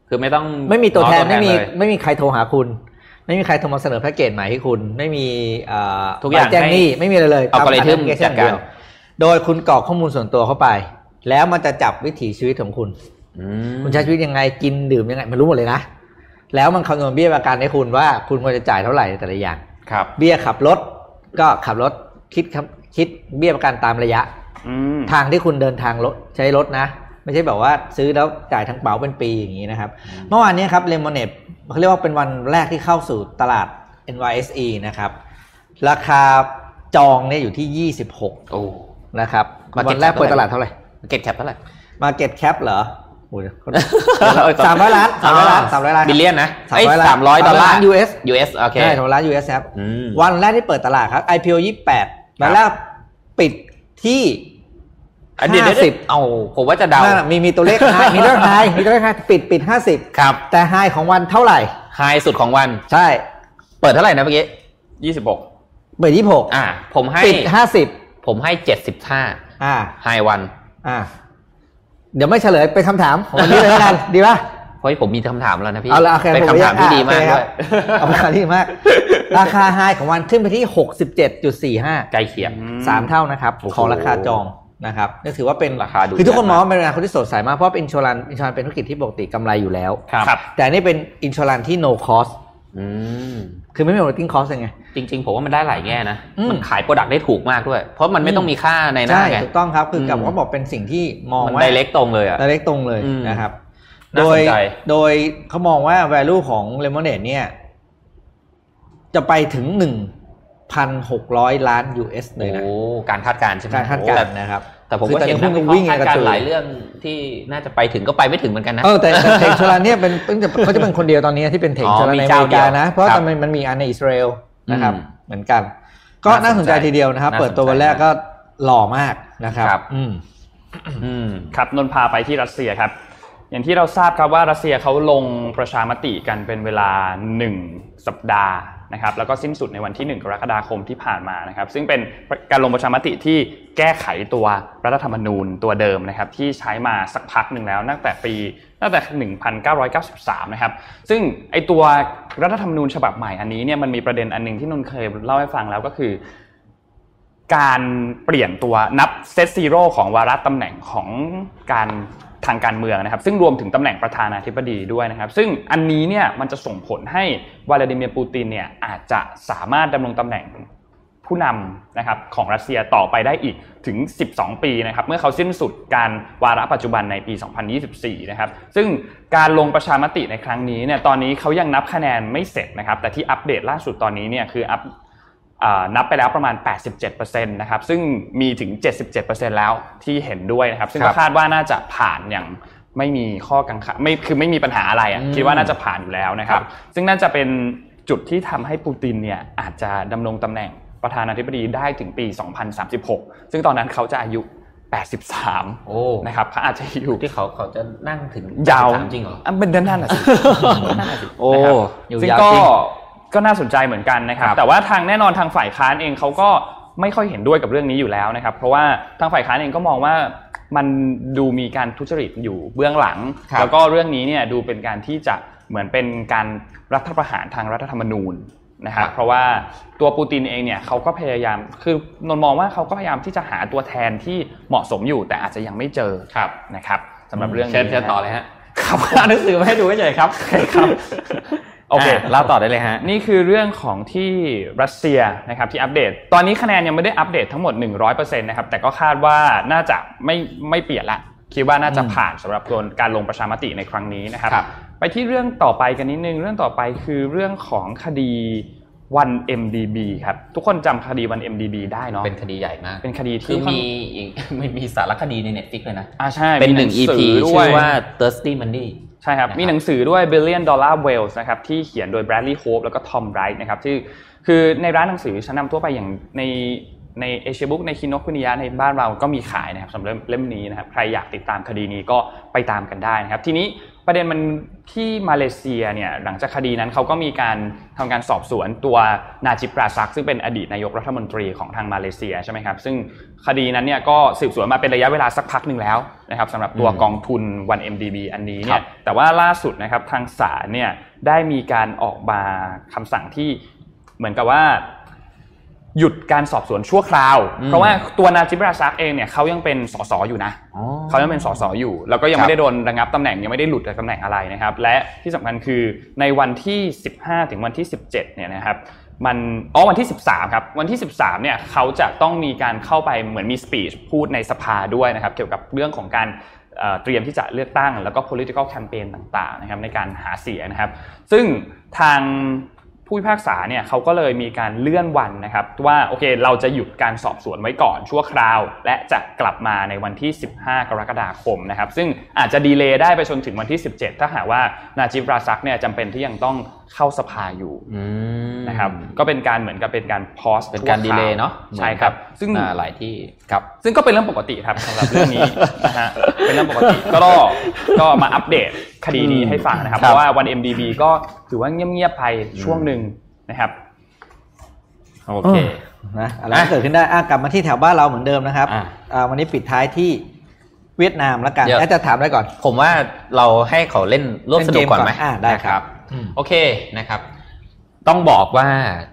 คือไม่ต้องไม่มีตัวแทนง้อไม่มีเลยไม่มีใครโทรหาคุณ ไม่มีใครโทรมาเสนอแพ็กเกจใหม่ให้คุณ ไม่มีอ่าทุกอย่างใบแจ้งหนี้ไม่มีอะไรเลยอัลกอริทึมทำผ่านแอปพลิเคชันจัดการเดียวโดยคุณกรอกข้อมูลส่วนตัวเข้าไป แล้วมันจะจับวิถีชีวิตของคุณอืมคุณใช้ชีวิตยังไงกินดื่มยังไงมันรู้หมดเลยนะ แล้วมันคำนวณเบี้ยประกันให้คุณว่าคุณควรจะจ่ายเท่าไหร่ในแต่ละอย่างครับ เบี้ยขับรถก็ขับรถคิดครับคิดเบี้ยประกันตามระยะอืมทางที่คุณเดินทางรถใช้รถนะ ไม่ใช่แบบว่าซื้อแล้วจ่ายทั้งเป๋าเป็นปีอย่างนี้นะครับ เมื่อวานนี้ครับเลมอนเน d เขาเรียกว่าเป็นวันแรกที่เข้าสู่ตลาด NYSE นะครับ ราคาจองเนี่ยอยู่ที่ 26โอ้นะครับวันแรกเปิดตลาดเท่าไหร่ market cap เท่าไหร่ market cap เหรอโอ้ย สามร้อยล้านสามร้อยล้านสามร้อยล้าน billion นะสามร้อยล้านสามร้อยดอลลาร์ US US โอเคใช่สามร้อยล้าน US ครับอืมวันแรกที่เปิดตลาดครับ IPO ยี่แปดวันแรกปิดที่อันเดี๋ยวห้าเดี๋ยวสิบเอาผมว่าจะเดานั่นน่ะมีมีตัวเลข high มีตัวเลขไฮมีตัวเลขไฮปิดปิดห้าสิบครับ แต่ไฮของวันเท่าไหร่ไฮสุดของวัน ใช่ เปิดเท่าไหร่นะเมื่อกี้26เปิดยี่หกอ่า ผมให้ปิดห้าสิบผมให้เจ็ดสิบห้าอ่าไฮวัน อ่า เดี๋ยวไม่เฉลยเป็นคำถามของวันนี้เลยแล้วกันดีป่ะเฮ้ยผมมีคำถามแล้วนะพี่เอาละโอเคเป็นผคำถามที่ดีมากโอเคคด้รัวบยเอาเป็นคำถามที่ดีมาก ราคา high ของวันขึ้นไปที่หกสิบเจ็ดจุดสี่ห้าใกล้เคียงสามเท่านะครับโอ้โหของราคาจองนะครับนี่ถือว่าเป็นราคาดูคือทุกคนเยอะมองมากว่าเป็นราคาที่สดใสมากเพราะ insurance insurance เป็นธุรกิจที่ปกติกำไรอยู่แล้วครับแต่อันนี่เป็น insurance ที่ no cost อืม คือไม่มี operating cost ยังไง จริง ๆ ผมว่ามันได้หลายแง่นะอืมมันขาย product ได้ถูกมากด้วย เพราะมันไม่ต้องมีค่านายหน้าใช่ไงถูกต้องครับ คือกับอืมเขาบอกเป็นสิ่งที่มองมันว่าไดเล็กตรงเลยอะ direct ตรงเลยอืมนะครับน่าโดสยนใจโดยเขามองว่า value ของ Lemonade เนี่ย จะไปถึง1,600ล้าน US เลยนะโอ้การคาดการณ์ใช่ไหมการคาดการณ์นะครับ แต่ผมคือก็ตอนนี้เห็นหุ้นก็นักวิ่งคาดกันกระการจุยณ์หลายเรื่องที่น่าจะไปถึงก็ไปไม่ถึงเหมือนกันนะเออแต่แต่เทคโชลันเนี่ยเป็นเพิ่งจะเขาจะเป็นคนเดียวตอนนี้ที่เป็นเทคอ๋อโชลันมีในอเจ้าเมริกาเดียวนะ เพราะครับตอนมันมันมีอันในอิสราเอลนะครับอืมเหมือนกัน ก็น่าน่าสสนนใจใจทีเดียวนะครับน่าสนใจเปิดตัววันแรกก็หล่อมากนะครับครับอืมอืมครับนนท์พาไปที่รัสเซียครับ อย่างที่เราทราบครับว่ารัสเซียเขาลงประชามติกันเป็นเวลา1สัปดาห์ นะครับแล้วก็สิ้นสุดในวันที่ 1 กรกฎาคมที่ผ่านมานะครับ ซึ่งเป็นการลงประชามติที่แก้ไขตัวรัฐธรรมนูญตัวเดิมนะครับที่ใช้มาสักพักหนึ่งแล้วตั้งแต่ปีตั้งแต่ 1993 นะครับ ซึ่งไอตัวรัฐธรรมนูญฉบับใหม่อันนี้เนี่ยมันมีประเด็นอันหนึ่งที่นนเคยเล่าให้ฟังแล้วก็คือ การเปลี่ยนตัวนับ set zero ของวาระตำแหน่งของการ ทางการเมืองนะครับ ซึ่งรวมถึงตำแหน่งประธานาธิบดีด้วยนะครับ ซึ่งอันนี้เนี่ยมันจะส่งผลให้วลาดิเมียร์ปูตินเนี่ยอาจจะสามารถดำรงตำแหน่งผู้นำนะครับของรัสเซียต่อไปได้อีกถึง 12 ปีนะครับเมื่อเขาสิ้นสุดการวาระปัจจุบันในปี 2024 นะครับซึ่งการลงประชามติในครั้งนี้เนี่ยตอนนี้เขายังนับคะแนนไม่เสร็จนะครับแต่ที่อัปเดตล่าสุดตอนนี้เนี่ยคืออัป นับไปแล้วประมาณ 87%นะครับ ซึ่งมีถึง 77%แล้วที่เห็นด้วยนะครับ ซึ่งครัก็บคาดว่าน่าจะผ่านอย่างไม่มีข้อกังขาไม่คือไม่มีปัญหาอะไรอะอืมคิดว่าน่าจะผ่านอยู่แล้วนะครับครับซึ่งน่าจะเป็นจุดที่ทำให้ปูตินเนี่ยอาจจะดำรงตำแหน่งประธานาธิบดีได้ถึงปี 2036 ซึ่งตอนนั้นเขาจะอายุ 83 โอ้ นะครับเขาอาจจะอยู่ที่เขาเขาจะนั่งถึงยาวถมจริงเหรออะเป็นนั่นน่ะสินั่นน่ะสิโอ้นะครับอยู่ซึ่งยาวก็จริง ก็น่าสนใจเหมือนกันนะครับครับ แต่ว่าทางแน่นอนทางฝ่ายค้านเองเขาก็ไม่ค่อยเห็นด้วยกับเรื่องนี้อยู่แล้วนะครับ เพราะว่าทางฝ่ายค้านเองก็มองว่ามันดูมีการทุจริตอยู่เบื้องหลังครับแล้วก็เรื่องนี้เนี่ยดูเป็นการที่จะเหมือนเป็นการรัฐประหารทางรัฐธรรมนูญนะครับเพราะว่าตัวปูตินเองเนี่ยเขาก็พยายามคือนนท์มองว่าเขาก็พยายามที่จะหาตัวแทนที่เหมาะสมอยู่แต่อาจจะยังไม่เจอครับนะครับสำหรับเรื่องนี้เชิญเชิญนะต่อเลยฮะครับเอาหนังสือมาให้ดูเฉยๆครับครับ โอเคะเล่าต่อได้เลยฮะ นี่คือเรื่องของที่รัสเซียนะครับที่อัปเดต ตอนนี้คะแนนยังไม่ได้อัปเดตทั้งหมด 100%นะครับแต่ก็คาดว่าน่าจะไม่ไม่เปลี่ยนละ คิดว่าน่าจะผ่านสำหรับตัวการลงประชามติในครั้งนี้นะครับครับ ไปที่เรื่องต่อไปกันนิดนึง เรื่องต่อไปคือเรื่องของคดีวัน MDB ครับ ทุกคนจำคดีวัน MDB ได้เนาะเป็นคดีใหญ่มาก เป็นคดีคืที่อมีอีกมันมีสารคดีใน Netflix เลยนะอ่าใช่เป็นหนึ่งมี EP ด้ชื่วยอว่า Thirsty Money ใช่ครับนะครับ มีหนังสือด้วย Billion Dollar Whales นะครับที่เขียนโดย Bradley Hope แล้วก็ Tom Wright นะครับที่คือในร้านหนังสือชั้นนำทั่วไปอย่างใน ในเอเชียบุ๊กในคินโนคุนิยะในบ้านเราก็มีขายนะครับสำหรับเล่มนี้นะครับใครอยากติดตามคดีนี้ก็ไปตามกันได้นะครับ ทีนี้ประเด็นมันที่มาเลเซียเนี่ยหลังจากคดีนั้นเขาก็มีการทำการสอบสวนตัวนาจิปราซัก ซึ่งเป็นอดีตนายกรัฐมนตรีของทางมาเลเซียใช่ไหมครับซึ่งคดีนั้นเนี่ยก็สืบสวนมาเป็นระยะเวลาสักพักหนึ่งแล้วนะครับสำหรับตัวอืมกองทุน 1MDB อันนี้คเนี่รัยบแต่ว่าล่าสุดนะครับทางศาลเนี่ยได้มีการออกมาคำสั่งที่เหมือนกับว่า หยุดการสอบสวนชั่วคราวอืมเพราะว่าตัวนาจิบราซักเองเนี่ยเขายังเป็นสสอยู่นะอ๋อเขายังเป็นสสอยู่ แล้วก็ยังครับไม่ได้โดนระงับตำแหน่งยังไม่ได้หลุดจากตำแหน่งอะไรนะครับ และที่สำคัญคือในวันที่ 15 ถึงวันที่ 17เนี่ยนะครับมันอ๋อวันที่ 13ครับวันที่ 13เนี่ยเขาจะต้องมีการเข้าไปเหมือนมีสปีชพูดในสภาด้วยนะครับเกี่ยวกับเรื่องของการเอ่อเตรียมที่จะเลือกตั้ง แล้วก็ political campaign ต่างๆนะครับในการหาเสียงนะครับ ซึ่งทาง ผู้พิพากษาเนี่ยเขาก็เลยมีการเลื่อนวันนะครับว่าโอเคเราจะหยุดการสอบสวนไว้ก่อนชั่วคราว และจะกลับมาในวันที่ 15 กรกฎาคมนะครับซึ่งอาจจะดีเลย์ได้ไปจนถึงวันที่ 17 ถ้าหากว่านาจิบราซักเนี่ยจำเป็นที่ยังต้อง เข้าสภาอยู่อืมนะครับก็เป็นการเหมือนกับเป็นการพอสเป็นการดีเลย์เนาะใช่ครับ ซึ่งอ่าหลายที่ครับ ซึ่งก็เป็นเรื่องปกติครับสำหรับเรื่องนี้นะฮะเป็นเรื่องปกติก็ก็มาอัปเดตคดีนี้ให้ฟังนะครับครับเพราะว่าวัน MDB ก็ถือว่าเงียบๆไปช่วงหนึ่งนะครับโอเคนะอะไรก็เกิดขึ้นได้อะกลับมาที่แถวบ้านเราเหมือนเดิมนะครับอะอ่าวันนี้ปิดท้ายที่เวียดนามแล้วกันเดี๋ยวแล้วจะถามได้ก่อน ผมว่าเราให้เขาเล่นร่วมสนุกก่อนไหมเล่นเกมก่อนอ่าได้ครับนะอืม โอเคนะครับ ต้องบอกว่า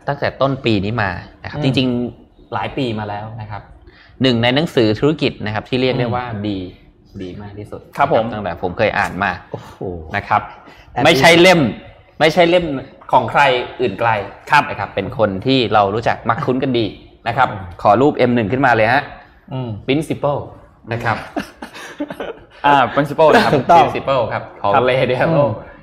ตั้งแต่ต้นปีนี้มานะครับอืมจริง ๆ หลายปีมาแล้วนะครับหนึ่งในหนังสือธุรกิจนะครับ ที่เรียกได้อืมว่าดีดีมากที่สุดครับผมตั้งแต่ผมเคยอ่านมาโอ้โหนะครับแอบไม่ใช่เล่ม ไม่ใช่เล่มของใครอื่นไกลครับนะครับ เป็นคนที่เรารู้จักมักคุ้นกันดีนะครับ ขอรูป M1 ขึ้นมาเลยฮะอืม principle นะครับอ่า principal นะครับถูกต้อง principle ครับ ของครับเลเดอืโม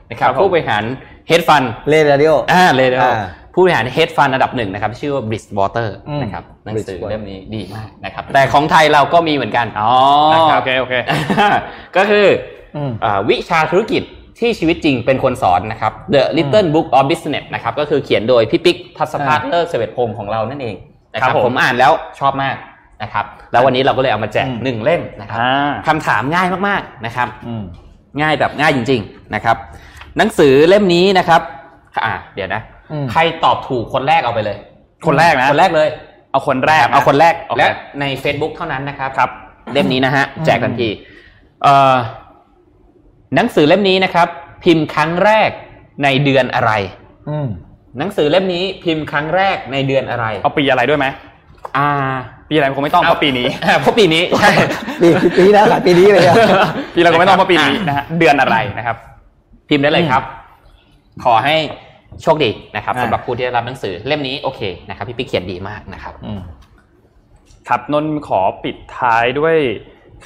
นะครับครับผมผู้บริหาร hedge fund เลเดียอ่าเลเดอ่าผู้บริหาร hedge fund ระดับหนึ่งนะครับ ชื่อว่า Bridgewater อืมนะครับหนังสือ Bridgewater เล่มนี้ดีมากนะครับ แต่ของไทยเราก็มีเหมือนกันอ๋อนะครับโอเคโอเคก็คืออืมอ่าวิชาธุรกิจที่ชีวิตจริงเป็นคนสอนนะครับ The Little Book of Business นะครับก็คือเขียนโดยพี่ปิ๊กทัศพัฒน์อ่าเลิศเสวตพงศ์ของเรานั่นเองนะคครัรับบผมผมอ่านแล้วชอบมากนะครับ แล้ววันนี้เราก็เลยเอามาแจกอืมหนึ่งเล่มนะครับอ่าคำถามง่ายมากๆนะครับอืมง่ายแบบง่ายจริง ๆ นะครับ หนังสือเล่มนี้นะครับ อ่า เดี๋ยวนะอืมใครตอบถูกคนแรกเอาไปเลย คนแรกนะ คนแรกเลย เอาคนแรกะเอาคนแรกโอเคและใน Facebook เท่านั้นนะครับ ครับ เล่มนี้นะฮะอืมแจกทันที เอ่อ หนังสือเล่มนี้นะครับ พิมพ์ครั้งแรกในเดือนอะไร อืมหนังสือเล่มนี้พิมพ์ครั้งแรกในเดือนอะไร เอาปีอะไรด้วยไหมอ่า ปีอะไรคงไม่ต้องเพราะปีนี้อ่าเพราะปีนี้ ใช่ ปีปีนี้นะขายปีนี้เลยอะปีเราก็ไม่ต้องเพราะปีนี้นะฮะ เดือนอะไรนะครับ พิมพ์ได้เลยครับ ขอให้โชคดีนะครับอ่าสำหรับผู้ที่ได้รับหนังสือเล่มนี้โอเคนะครับพี่ปิ๊กเขียนดีมากนะครับอืมครับนนท์ขอปิดท้ายด้วย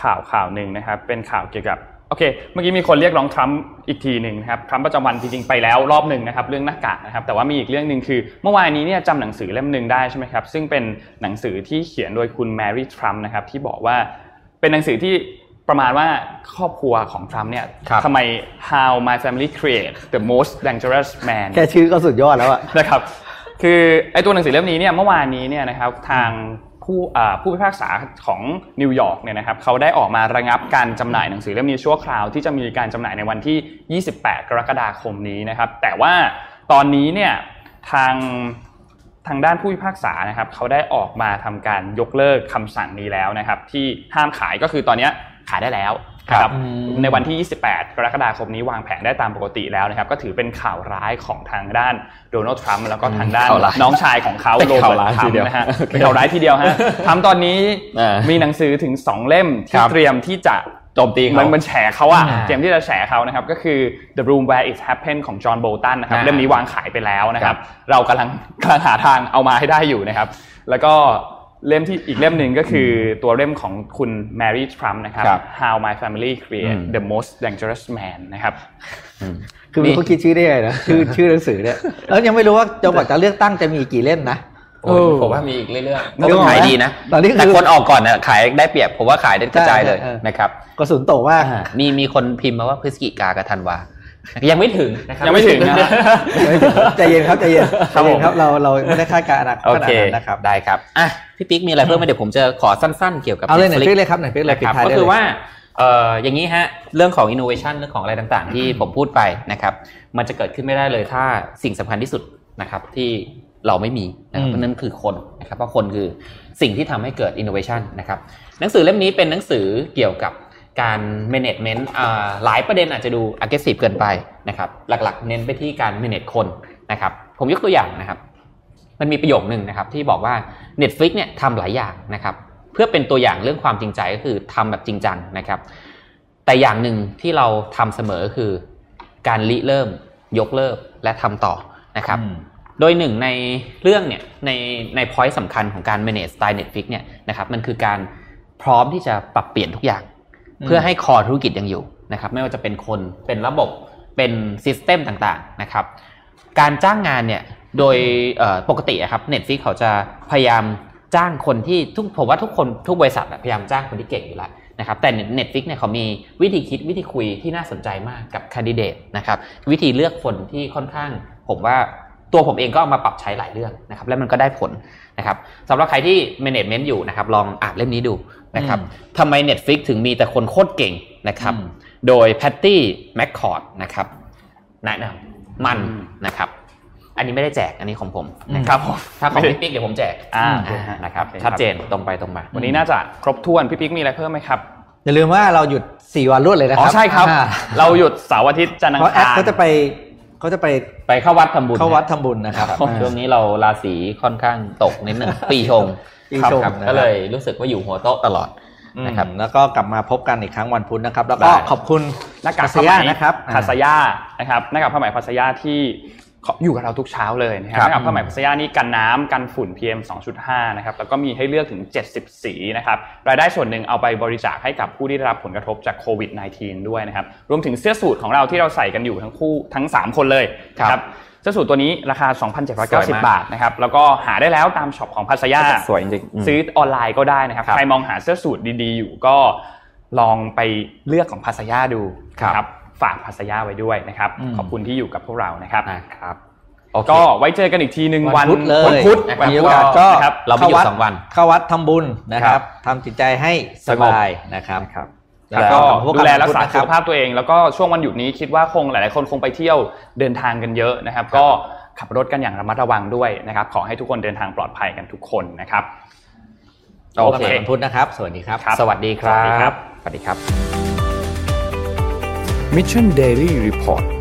ข่าวข่าวหนึ่งนะครับ เป็นข่าวเกี่ยวกับโอเค เมื่อกี้มีคนเรียกร้องทรัมป์อีกทีหนึ่งนะครับทรัมป์ประจำวันจริงๆไปแล้วรอบหนึ่งนะครับเรื่องหน้ากากนะครับ แต่ว่ามีอีกเรื่องหนึ่งคือ เมื่อวานนี้เนี่ยจำหนังสือเล่มหนึ่งได้ใช่ไหมครับ ซึ่งเป็นหนังสือที่เขียนโดยคุณแมรี่ทรัมป์นะครับที่บอกว่าเป็นหนังสือที่ ประมาณว่าครอบครัวของทรัมป์เนี่ยครับทำไม how my family create the most dangerous man แค่ชื่อก็สุดยอดแล้วอะนะครับคือไอ้ตัวหนังสือเล่มนี้เนี่ยเมื่อวานนี้เนี่ยนะครับทางผู้อ่าผู้พิพากษาของนิวยอร์กเนี่ยนะครับเขาได้ออกมาระงับการจำหน่ายหนังสือเล่มนี้ชั่วคราวที่จะมีการจำหน่ายในวันที่ 28 กรกฎาคมนี้นะครับ แต่ว่าตอนนี้เนี่ยทางทางด้านผู้พิพากษานะครับเขาได้ออกมาทำการยกเลิกคำสั่งนี้แล้วนะครับ ที่ห้ามขายก็คือตอนเนี้ย ขายได้แล้วนะครับอืมในวันที่ 28 กรกฎาคมนี้วางแผนได้ตามปกติแล้วนะครับ ก็ถือเป็นข่าวร้ายของทางด้านโดนัลด์ทรัมป์แล้วก็ทางด้านข่าวร้ายน้องชายของเขาเป็นโรข่าวเบิร์ร้ายตทรัทีมเดียวป์นะฮะเป็นข่าวร้ายทีเดียวฮะทรัมป์ตอนนี้อ่ามีมีหนังสือถึง 2 เล่มคที่รับเตรียมที่จะโจมตีมัเขานมันแฉเขาอะอ่าเตรียมที่จะแฉเขานะครับ ก็คือ The Room Where It Happened ของจอห์นโบลตันนะครับอ่าเล่มนี้วางขายไปแล้วนะครัครับบเรากำลังกำลังหาทางเอามาให้ได้อยู่นะครับ แล้วก็ เล่มที่อีกเล่มหนึ่งก็คือตัวเล่มของคุณแมรี่ทรัมป์นะครับครับ How My Family Create อืม the Most Dangerous Man นะครับอืมคือมีคนคิดชื่อได้ไงนะชื่อชื่อหนังสือเนี่ยแล้วยังไม่รู้ว่าจนกว่าจะเลือกตั้งจะมีกี่เล่มนะโอ้ยเออผมว่ามีอีกเรื่อยๆนึกออกไหมขายดีนะตอนนี้คือแต่คนออกก่อนเนี่ยขายได้เปรียบผมว่าขายได้กระจายเลยใช่ใช่นะครับกระสุนตกมากอ่ามีมีคนพิมพ์มาว่าพฤศจิกากับธันวา ยังไม่ถึงนะครับยังไม่ถึงนะใจเย็นครับใจเย็นครัใจบผมเย็นครับเราเราไม่ได้คาดการณ์อนาคตโอขนาดเคนั้นนะครับได้ครับอะพี่ปิ๊กมีอะไรเพิ่มไหมเดี๋ยวผมจะขอสั้นๆเกี่ยวกับเอาเลยไหน Netflix ฟิกเลยครับไหนฟิกเลยปิดนะครับท้ายก็ได้คือเลยว่าเอ่ออย่างนี้ฮะเรื่องของ innovation เรื่องของอะไรต่างๆ ที่ผมพูดไปนะครับมันจะเกิดขึ้นไม่ได้เลยถ้าสิ่งสำคัญที่สุดนะครับที่เราไม่มีนะครับอืมนั่นคือคนนะครับเพราะคนคือสิ่งที่ทำให้เกิด innovation นะครับหนังสือเล่มนี้เป็นหนังสือเกี่ยวกับ การ management อ่าหลายประเด็นอาจจะดู aggressive เกินไปนะครับ หลักๆ เน้นไปที่การ manage คนนะครับ ผมยกตัวอย่างนะครับ มันมีประโยคหนึ่งนะครับ ที่บอกว่า Netflix เนี่ยทำหลายอย่างนะครับ เพื่อเป็นตัวอย่างเรื่องความจริงใจก็คือทำแบบจริงจังนะครับ แต่อย่างหนึ่งที่เราทำเสมอคือการริเริ่ม ยกเลิกและทำต่อนะครับอืมโดยหนึ่งในเรื่องเนี่ยในใน point สำคัญของการ manage สไตล์ Netflix เนี่ยนะครับมันคือการพร้อมที่จะปรับเปลี่ยนทุกอย่างอืม เพื่อให้คอธุรกิจยังอยู่นะครับ ไม่ว่าจะเป็นคนเป็นระบบเป็นซิสเต็มต่างๆนะครับ การจ้างงานเนี่ยโดยเอ่อปกติอะครับ Netflix เขาจะพยายามจ้างคนที่ทุกผมว่าทุกคนทุกบริษัทอะพยายามจ้างคนที่เก่งอยู่แล้วนะครับแต่ Netflix เนี่ยเขามีวิธีคิดวิธีคุยที่น่าสนใจมากกับคนดิเดตนะครับวิธีเลือกคนที่ค่อนข้าง ผมว่าตัวผมเองก็เอามาปรับใช้หลายเรื่องนะครับแล้วมันก็ได้ผลนะครับสำหรับใครที่ management อยู่นะครับลองอ่านเล่มนี้ดู นะครับทำไม Netflix ถึงมีแต่คนโคตรเก่งนะครับอืมโดยแพตตี้แมคคอร์ดนะครับแนะนำมันอืมนะครับ อันนี้ไม่ได้แจกอันนี้ของผมอืมนะครับผมถ้าของพี่ปิ๊กเดี๋ยวผมแจกอ่าอ่านะครับโอเคชัดเจนตรงไปตรงมา วันนี้น่าจะครบถ้วนพี่ปิ๊กมีอะไรเพิ่มไหมครับอย่าลืมว่าเราหยุด 4 วันรวดเลยนะคอ๋รัอบใช่ครับอ่าเราหยุดเสาร์อาทิตย์จันทร์อังเพราะแอคาดรเขาจะไปเขาจะไปไปเข้าวัดทำบุญ เข้าวัดทำบุญนะครับครับ ช่วงนี้เราราศีค่อนข้างตกนิดนึงปีชง ปีครับชงครับนะครับก็เลยรู้สึกว่าอยู่หัวโต๊ะตลอดนะนะคครัรับบแล้วก็กลับมาพบกันอีกครั้งวันพุธนะครับ แล้วก็ได้ขอบคุณหน้ากากเซีผ้ายไหมนะครับพัสยานะครับหน้ากากผ้าไหมพัสยาที่อยู่กับเราทุกเช้าเลยนะครับหครับน้ากากผ้าไหมพัสยานี่กันน้ำกันฝุ่น PM 2.5นะครับแล้วก็มีให้เลือกถึง 70 สีนะครับรายได้ส่วนหนึ่งเอาไปบริจาคให้กับผู้ที่ได้รับผลกระทบจากโควิด -19 ด้วยนะครับรวมถึงเสื้อสูทของเราที่เราใส่กันอยู่ทั้งคู่ทั้ง 3 คนเลยนะครับ เสื้อสูทตัวนี้ราคาสวย2,790มากบาทนะครับแล้วก็หาได้แล้วตามช็อปของพัสยาสวยจริงๆซื้อออนไลน์ก็ได้นะครับครับใครมองหาเสื้อสูทดีๆ อยู่ก็ลองไปเลือกของพัสยาดูครับนะครับฝากพัสยาไว้ด้วยนะครับอืมขอบคุณที่อยู่กับพวกเรานะครับนะครับโอเคก็ไว้เจอกันอีกทีหนึ่งวัวันนพุธเลยวันพุธนะครับวันมีพุโอธกาสก็นะครับเราไม่หยุดข้วัดสองวันเข้าวัดทำบุญนะคครัรับบทำจิตใจให้สสงบบายนะครับครับ แล้วก็พบดูนแลวันรักพุธษานะคสุบขภาพตัวเอง แล้วก็ช่วงวันหยุดนี้คิดว่าคงหลายๆคนคงไปเที่ยวเดินทางกันเยอะนะครับ ก็ขับรถกันอย่างระมัดระวังด้วยนะครับ ขอให้ทุกคนเดินทางปลอดภัยกันทุกคนนะครับโอพบกันเคใหม่วันพุธนะครับ สวัสดีครับครับสวัสดีครัสวัสดีครับบสวัสดีครับ Mission Daily Report